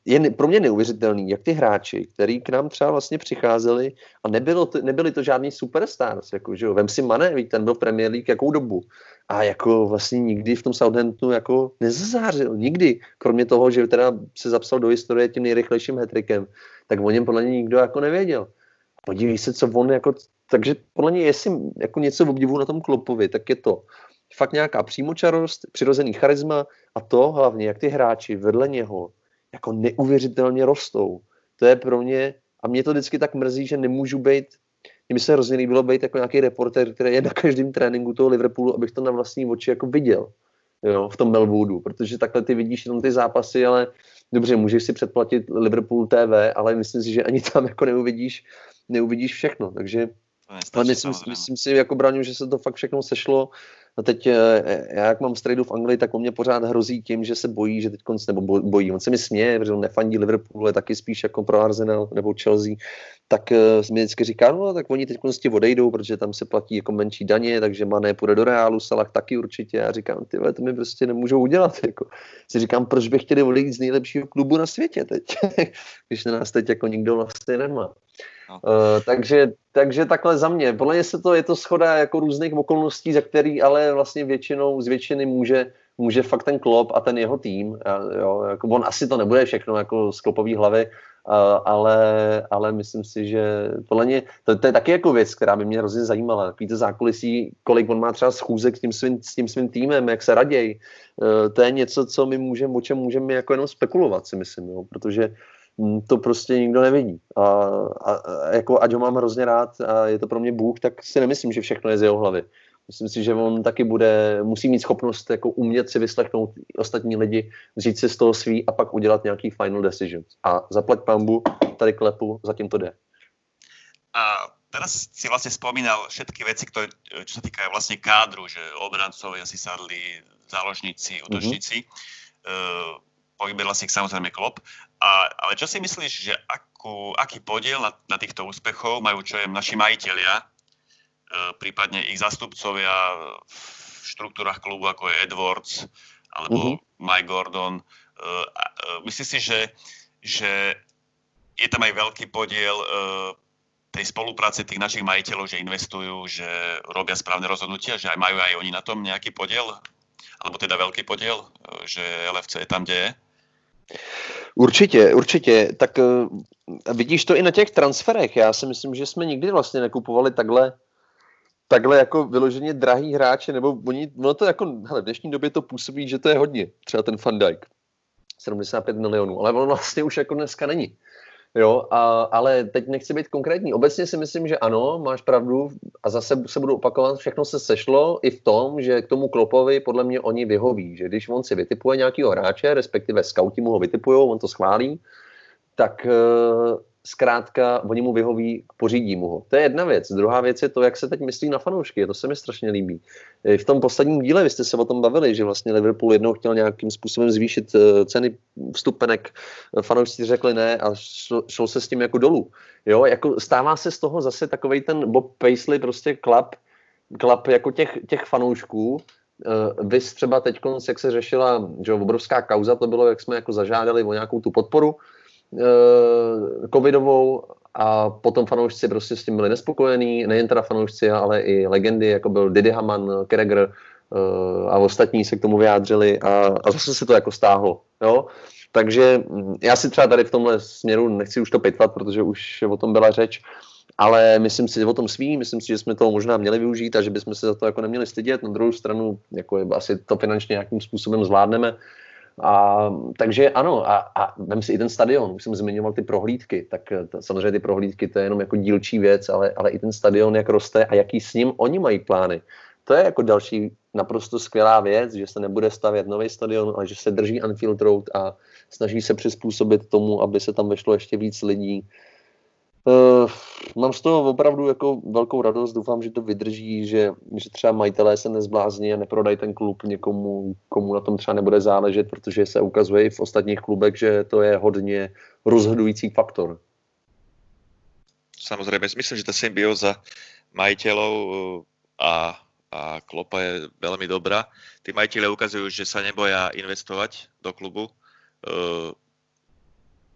je pro mě neuvěřitelný, jak ty hráči, který k nám třeba vlastně přicházeli a nebylo to, nebyli to žádný superstars, jako, že jo, vem si Mané, víc, ten byl Premier League jakou dobu a jako vlastně nikdy v tom Southamptonu jako nezazářil, nikdy, kromě toho, že teda se zapsal do historie tím nejrychlejším hetrikem, tak o něm podle mě nikdo jako nevěděl. Podívej se, co on jako, takže podle mě, jestli jako něco obdivu na tom Klopovi, tak je to, fakt nějaká přímočarost, přirozený charisma a to hlavně, jak ty hráči vedle něho jako neuvěřitelně rostou. To je pro mě, a mě to vždycky tak mrzí, že nemůžu být, mně se hrozně líbilo být jako nějaký reporter, který je na každém tréninku toho Liverpoolu, abych to na vlastní oči jako viděl jo, v tom Melwoodu, protože takhle ty vidíš jenom ty zápasy, ale dobře, můžeš si předplatit Liverpool TV, ale myslím si, že ani tam jako neuvidíš, neuvidíš všechno, takže ale myslím, myslím si jako Braňu, že se to fakt všechno sešlo No teď eh, já, jak mám strejdu v Anglii, tak on mě pořád hrozí tím, že se bojí, že teď konc, nebo bojí. On se mi směje, protože on nefandí Liverpool, je taky spíš jako pro Arsenal nebo Chelsea. Tak uh, mi vždycky říká, no tak oni teď konc odejdou, protože tam se platí jako menší daně, takže Mané půjde do Reálu, Salah taky určitě. Já říkám, ty to mi prostě nemůžou udělat. Jako. Si říkám, proč bych chtěli odejít z nejlepšího klubu na světě teď, když na nás teď jako nikdo vlastně nemá. No. Uh, takže, takže takhle za mě. Podle mě se to, je to schoda jako různých okolností, za který ale vlastně většinou z většiny může, může fakt ten Klopp a ten jeho tým, jo, jako on asi to nebude všechno jako z Klopové hlavy, ale, ale myslím si, že podle mě, to, to, je taky jako věc, která by mě hrozně zajímala, takový to zákulisí, kolik on má třeba schůzek s tím svým, s tím svým týmem, jak se raději, e, to je něco, co my můžeme, o čem můžeme jako jenom spekulovat, si myslím, jo, protože hm, to prostě nikdo nevidí. A, a, a jako ať ho mám hrozně rád a je to pro mě Bůh, tak si nemyslím, že všechno je z jeho hlavy. Myslím si, že on taky bude, musí mít schopnost jako umět si vyslechnout ostatní lidi, říct si z toho svý a pak udělat nějaký final decision. A zaplať pambu, tady klepu, zatím to jde. A teraz si vlastne spomínal všetky veci, ktoré, čo sa týkajú vlastne kádru, že obrancovia si sadli, záložníci, mhm. útočníci. Mm-hmm. Uh, vlastne samozrejme klop. A, ale čo si myslíš, že akú, aký podiel na, na týchto úspechov majú čo je naši majiteľia E, prípadne ich zastupcovia v štruktúrach klubu, ako je Edwards alebo uh-huh. Mike Gordon. E, e, myslíš si, že, že je tam aj veľký podiel tej spolupráce tých našich majiteľov, že investujú, že robia správne rozhodnutia, že aj majú aj oni na tom nejaký podiel? Alebo teda veľký podiel, že LFC je tam, kde je? Určitě, určitě. Tak uh, vidíš to i na těch transferech. Já si myslím, že jsme nikdy vlastně nekupovali takhle takhle jako vyloženě drahý hráče, nebo oni, no to jako, hele, v dnešní době to působí, že to je hodně, třeba ten Van Dijk, 75 milionů, ale on vlastně už jako dneska není. Jo, a, ale teď nechci být konkrétní. Obecně si myslím, že ano, máš pravdu a zase se budu opakovat, všechno se sešlo i v tom, že k tomu Klopovi podle mě oni vyhoví, že když on si vytipuje nějakého hráče, respektive scouti mu ho vytipují, on to schválí, tak uh, zkrátka oni mu vyhoví, pořídí mu ho. To je jedna věc. Druhá věc je to, jak se teď myslí na fanoušky. To se mi strašně líbí. V tom posledním díle vy jste se o tom bavili, že vlastně Liverpool jednou chtěl nějakým způsobem zvýšit eh, ceny vstupenek. Fanoušci řekli ne a šlo, šlo se s tím jako dolů. Jo, jako stává se z toho zase takovej ten Bob Paisley prostě klap, klap jako těch, těch fanoušků, Uh, třeba teď, jak se řešila že obrovská kauza, to bylo, jak jsme jako zažádali o nějakou tu podporu, covidovou a potom fanoušci prostě s tím byli nespokojení, nejen teda fanoušci, ale i legendy, jako byl Didi Haman, Keregr uh, a ostatní se k tomu vyjádřili a, a zase se to jako stáhlo, jo. Takže hm, já si třeba tady v tomhle směru nechci už to pitvat, protože už o tom byla řeč, ale myslím si o tom svý, myslím si, že jsme toho možná měli využít a že bychom se za to jako neměli stydět. Na druhou stranu, jako je, asi to finančně nějakým způsobem zvládneme, a, takže ano, a, a vem si i ten stadion, už jsem zmiňoval ty prohlídky, tak eh, to, samozřejmě ty prohlídky to je jenom jako dílčí věc, ale, ale i ten stadion, jak roste a jaký s ním oni mají plány. To je jako další naprosto skvělá věc, že se nebude stavět nový stadion, ale že se drží Anfield Road a snaží se přizpůsobit tomu, aby se tam vešlo ještě víc lidí, Uh, mám z toho opravdu jako velkou radost, doufám, že to vydrží, že, že třeba majitelé se nezblázní a neprodají ten klub někomu, komu na tom třeba nebude záležet, protože se ukazuje i v ostatních klubech, že to je hodně rozhodující faktor. Samozřejmě, myslím, že ta symbioza majiteľov eh, a, a Klopa je velmi dobrá. Tí majiteľe ukazujú, že sa neboja investovať do klubu. Uh,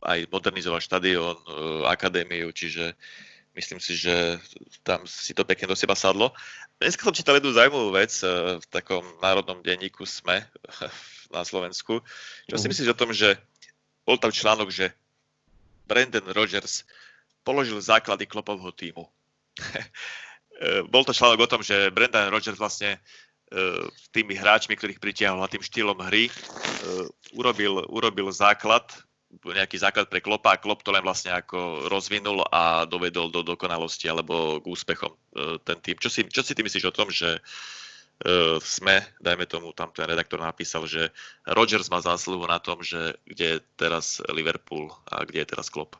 aj modernizovať štadión, e, akadémiu, čiže myslím si, že tam si to pekne do seba sadlo. Dneska som čítal jednu zaujímavú vec e, v takom národnom denníku SME na Slovensku. Čo si mhm. myslíš o tom, že bol tam článok, že Brandon Rogers položil základy klopovho týmu. E, bol to článok o tom, že Brendan Rogers vlastne tými hráčmi, ktorých pritiahol a tým štýlom hry, urobil, urobil základ nejaký základ pre Klopa a Klop to len vlastne ako rozvinul a dovedol do dokonalosti alebo k úspechom e, ten tým. Čo si, čo si ty myslíš o tom, že uh, sme, dajme tomu, tam ten redaktor napísal, že Rodgers má zásluhu na tom, že kde je teraz Liverpool a kde je teraz Klopp?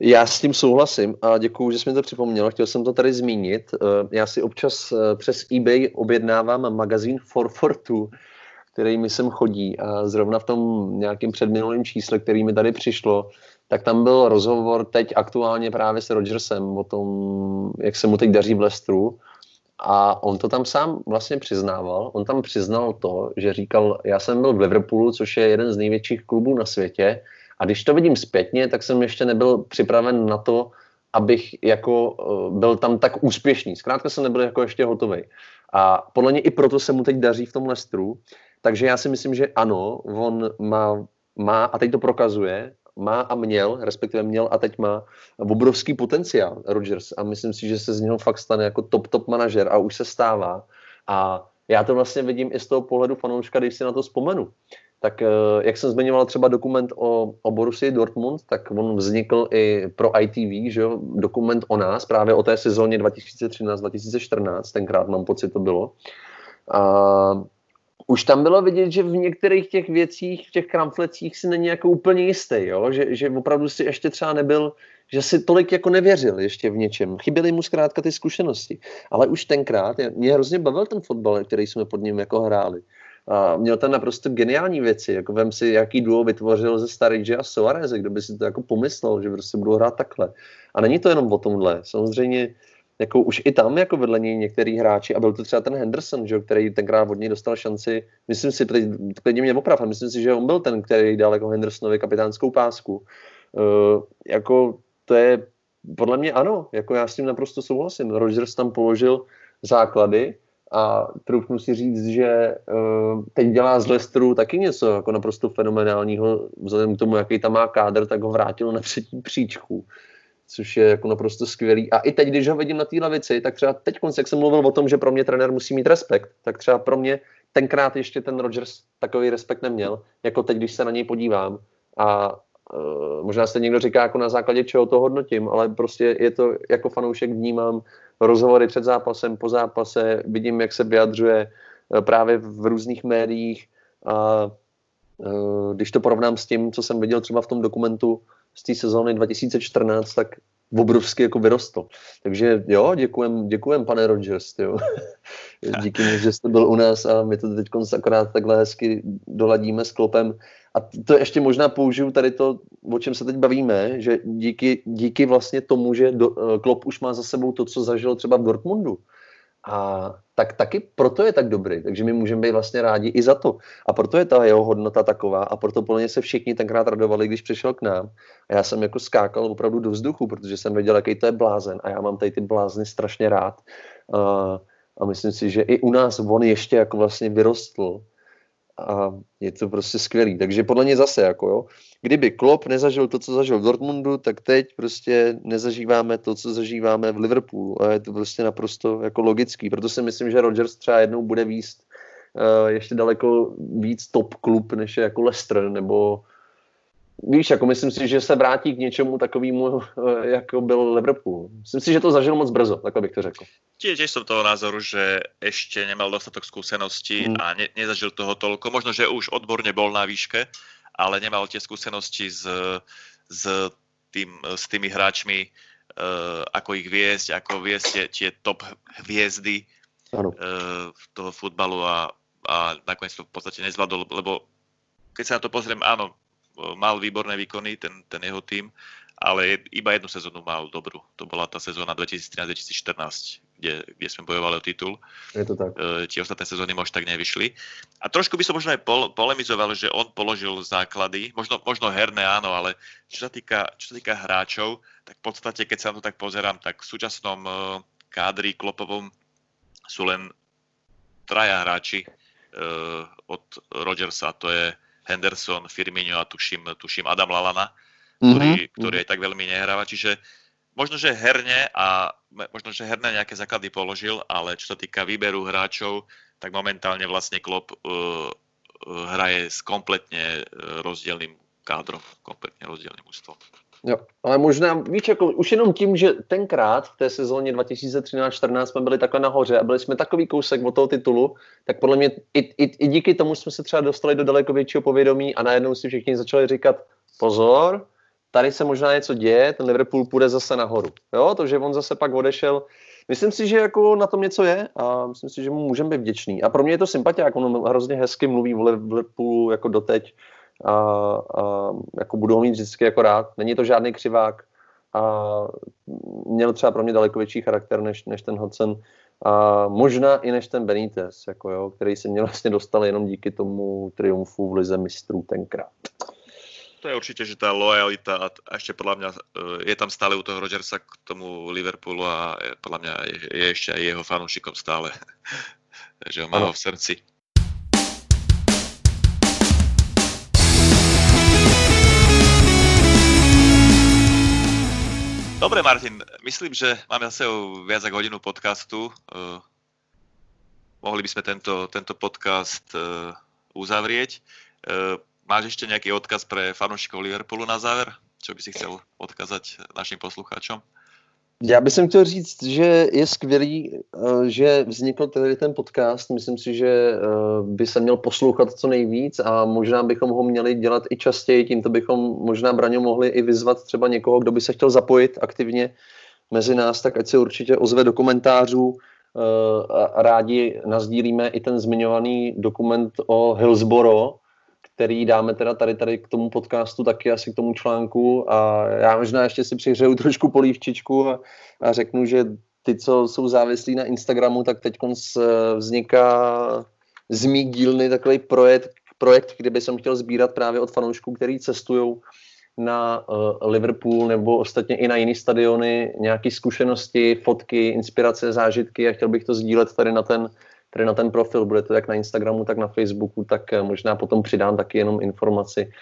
Já s tím souhlasím a děkuji, že jsi mi to připomněl. Chtěl jsem to tady zmínit. E, já si občas přes eBay objednávám magazín 442, který mi sem chodí. A zrovna v tom nějakém předminulém čísle, který mi tady přišlo, tak tam byl rozhovor teď aktuálně právě s Rogersem o tom, jak se mu teď daří v Lestru. A on to tam sám vlastně přiznával. On tam přiznal to, že říkal, já jsem byl v Liverpoolu, což je jeden z největších klubů na světě. A když to vidím zpětně, tak jsem ještě nebyl připraven na to, abych jako eh, byl tam tak úspěšný. Zkrátka jsem nebyl jako ještě hotový. A podle mě i proto se mu teď daří v tom Lestru. Takže já si myslím, že ano, on má, má a teď to prokazuje, má a měl, respektive měl a teď má obrovský potenciál Rodgers a myslím si, že se z něho fakt stane jako top, top manažer a už se stává. A já to vlastně vidím i z toho pohledu fanouška, když si na to vzpomenu. Tak eh, jak jsem zmiňoval třeba dokument o, o Borussii Dortmund, tak on vznikl i pro ITV, že jo? dokument o nás, právě o té sezóně 2013-2014, tenkrát mám pocit to bylo. A už tam bylo vidět, že v některých těch věcích, v těch kramflecích si není jako úplně jistý, jo? Že, že opravdu si ještě třeba nebyl, že si tolik jako nevěřil ještě v něčem. Chyběly mu zkrátka ty zkušenosti. Ale už tenkrát, mě hrozně bavil ten fotbal, který jsme pod ním jako hráli. A měl tam naprosto geniální věci, jako vem si, jaký duo vytvořil ze Starydge a Soares, kdo by si to jako pomyslel, že prostě budou hrát takhle. A není to jenom o tomhle. Samozřejmě jako už i tam jako vedle něj některý hráči, a byl to třeba ten Henderson, že, který tenkrát od něj dostal šanci, myslím si, teď klidně mě oprav, myslím si, že on byl ten, který dal jako Hendersonovi kapitánskou pásku. Uh, jako to je, podle mě ano, jako já s tím naprosto souhlasím. Rodgers tam položil základy a troufnu si říct, že uh, teď dělá z Leicesteru taky něco jako naprosto fenomenálního, vzhledem k tomu, jaký tam má kádr, tak ho vrátil na třetí příčku což je jako naprosto skvělý. A i teď, když ho vidím na té lavici, tak třeba teď, jak jsem mluvil o tom, že pro mě trenér musí mít respekt, tak třeba pro mě tenkrát ještě ten Rodgers takový respekt neměl, jako teď, když se na něj podívám. A uh, možná se někdo říká, jako na základě čeho to hodnotím, ale prostě je to, jako fanoušek vnímám rozhovory před zápasem, po zápase, vidím, jak se vyjadřuje uh, právě v různých médiích a uh, když to porovnám s tím, co jsem viděl třeba v tom dokumentu z té sezóny 2014, tak obrovsky jako vyrostl. Takže jo, děkujem, děkujem pane Rogers, jo. Díky mu, že jste byl u nás a my to teď akorát takhle hezky doladíme s klopem. A to ještě možná použiju tady to, o čem se teď bavíme, že díky, díky vlastně tomu, že do, Klop už má za sebou to, co zažil třeba v Dortmundu, a tak taky proto je tak dobrý, takže my můžeme být vlastně rádi i za to. A proto je ta jeho hodnota taková a proto plně se všichni tenkrát radovali, když přišel k nám. A já jsem jako skákal opravdu do vzduchu, protože jsem věděl, jaký to je blázen a já mám tady ty blázny strašně rád. A, a myslím si, že i u nás on ještě jako vlastně vyrostl a je to prostě skvělý. Takže podle mě zase, jako jo, kdyby Klopp nezažil to, co zažil v Dortmundu, tak teď prostě nezažíváme to, co zažíváme v Liverpoolu a je to prostě naprosto jako logický. Proto si myslím, že Rodgers třeba jednou bude výst uh, ještě daleko víc top klub, než je jako Leicester nebo víš, jako myslím si, že se vrátí k něčemu takovému, eh, jako byl Liverpool. Myslím si, že to zažil moc brzo, tak bych to řekl. Tiež som toho názoru, že ešte nemal dostatok skúseností hmm. a ne, nezažil toho toľko. Možno, že už odborne bol na výške, ale nemal tie skúsenosti s, s, tým, s tými hráčmi, uh, ako ich viesť, ako viesť tie, tie top hviezdy uh, toho futbalu a, a nakoniec to v podstate nezvládol, lebo keď sa na to pozriem, áno, mal výborné výkony, ten, ten jeho tým, ale iba jednu sezónu mal dobrú. To bola tá sezóna 2013-2014, kde, kde sme bojovali o titul. Je to tak. E, tie ostatné sezóny možno tak nevyšli. A trošku by som možno aj pol, polemizoval, že on položil základy, možno, možno herné áno, ale čo sa, týka, čo sa týka hráčov, tak v podstate, keď sa na to tak pozerám, tak v súčasnom e, kádri Klopovom sú len traja hráči e, od Rodgersa, to je Henderson, Firmino a tuším, tuším Adam Lalana, ktorý, mm-hmm. ktorý aj tak veľmi nehráva. Čiže možno, že herne a možno, že herné nejaké základy položil, ale čo sa týka výberu hráčov, tak momentálne vlastne Klopp uh, uh, hraje s kompletne uh, rozdielným kádrom, kompletně rozdielným ústvom. Jo, ale možná, víš, jako už jenom tím, že tenkrát v té sezóně 2013-14 jsme byli takhle nahoře a byli jsme takový kousek od toho titulu, tak podle mě i, i, i díky tomu jsme se třeba dostali do daleko většího povědomí a najednou si všichni začali říkat, pozor, tady se možná něco děje, ten Liverpool půjde zase nahoru. Jo, to, že on zase pak odešel, myslím si, že jako na tom něco je a myslím si, že mu můžeme být vděčný. A pro mě je to sympatia, jak on hrozně hezky mluví v Liverpoolu jako doteď a, a jako budu ho mít vždycky jako rád. Není to žádný křivák a měl třeba pro mě daleko větší charakter než, než ten Hodson a možná i než ten Benitez, jako jo, který se mě vlastně dostal jenom díky tomu triumfu v Lize mistrů tenkrát. To je určitě, že ta lojalita a ještě podle mě je tam stále u toho Rodgersa k tomu Liverpoolu a podle mě je, je ještě i jeho fanúšikom stále že ho má ho v srdci. Dobre, Martin, myslím, že máme zase viac ako hodinu podcastu. Uh, mohli by sme tento, tento podcast uh, uzavrieť. Uh, máš ešte nejaký odkaz pre fanúšikov Liverpoolu na záver? Čo by si chcel odkazať našim poslucháčom? Já bych chtěl říct, že je skvělý, eh, že vznikl tady ten podcast. Myslím si, že eh, by se měl poslouchat co nejvíc a možná bychom ho měli dělat i častěji. Tímto bychom možná Braňo mohli i vyzvat třeba někoho, kdo by se chtěl zapojit aktivně mezi nás, tak ať se určitě ozve do komentářů. Eh, rádi nazdílíme i ten zmiňovaný dokument o Hillsboro, který dáme teda tady, tady k tomu podcastu, taky asi k tomu článku. A já možná ještě si přihřeju trošku polívčičku a, a řeknu, že ty, co jsou závislí na Instagramu, tak teď vzniká z mý dílny takový projekt, projekt, kde by jsem chtěl sbírat právě od fanoušků, který cestují na uh, Liverpool nebo ostatně i na jiné stadiony nějaké zkušenosti, fotky, inspirace, zážitky a chtěl bych to sdílet tady na ten tady na ten profil, bude to jak na Instagramu, tak na Facebooku, tak eh, možná potom přidám taky jenom informaci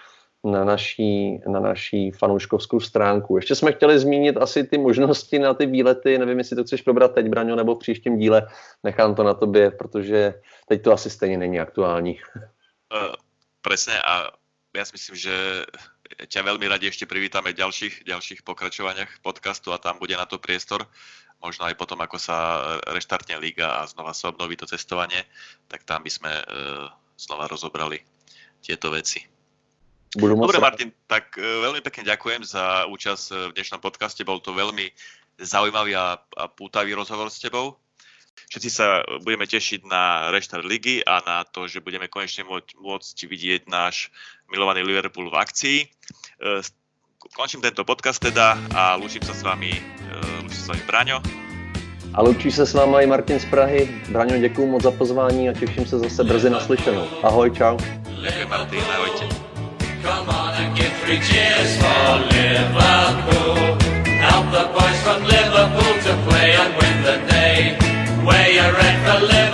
na naší, na naší fanouškovskou stránku. Ještě jsme chtěli zmínit asi ty možnosti na ty výlety, nevím, jestli to chceš probrat teď, Braňo, nebo v příštím díle, nechám to na tobě, protože teď to asi stejně není aktuální. Uh, presne a ja si myslím, že ťa veľmi radi ešte privítame v ďalších, ďalších pokračovaniach podcastu a tam bude na to priestor možno aj potom, ako sa reštartne liga a znova sa obnoví to cestovanie, tak tam by sme e, znova rozobrali tieto veci. Budú Dobre, Martin, tak e, veľmi pekne ďakujem za účasť v dnešnom podcaste. Bol to veľmi zaujímavý a, a pútavý rozhovor s tebou. Všetci sa budeme tešiť na reštart ligy a na to, že budeme konečne môcť, môcť vidieť náš milovaný Liverpool v akcii. Končím tento podcast teda a lúčim sa s vami Loučí se s vámi Braňo. A loučí se s vámi i Martin z Prahy. Braňo, děkuji moc za pozvání a těším se zase brzy naslyšenou. Ahoj, čau. Děkuji Martin, ahojte. Come on and give three cheers for Liverpool. Help the boys from Liverpool to play and win the day. Where you're red for Liverpool.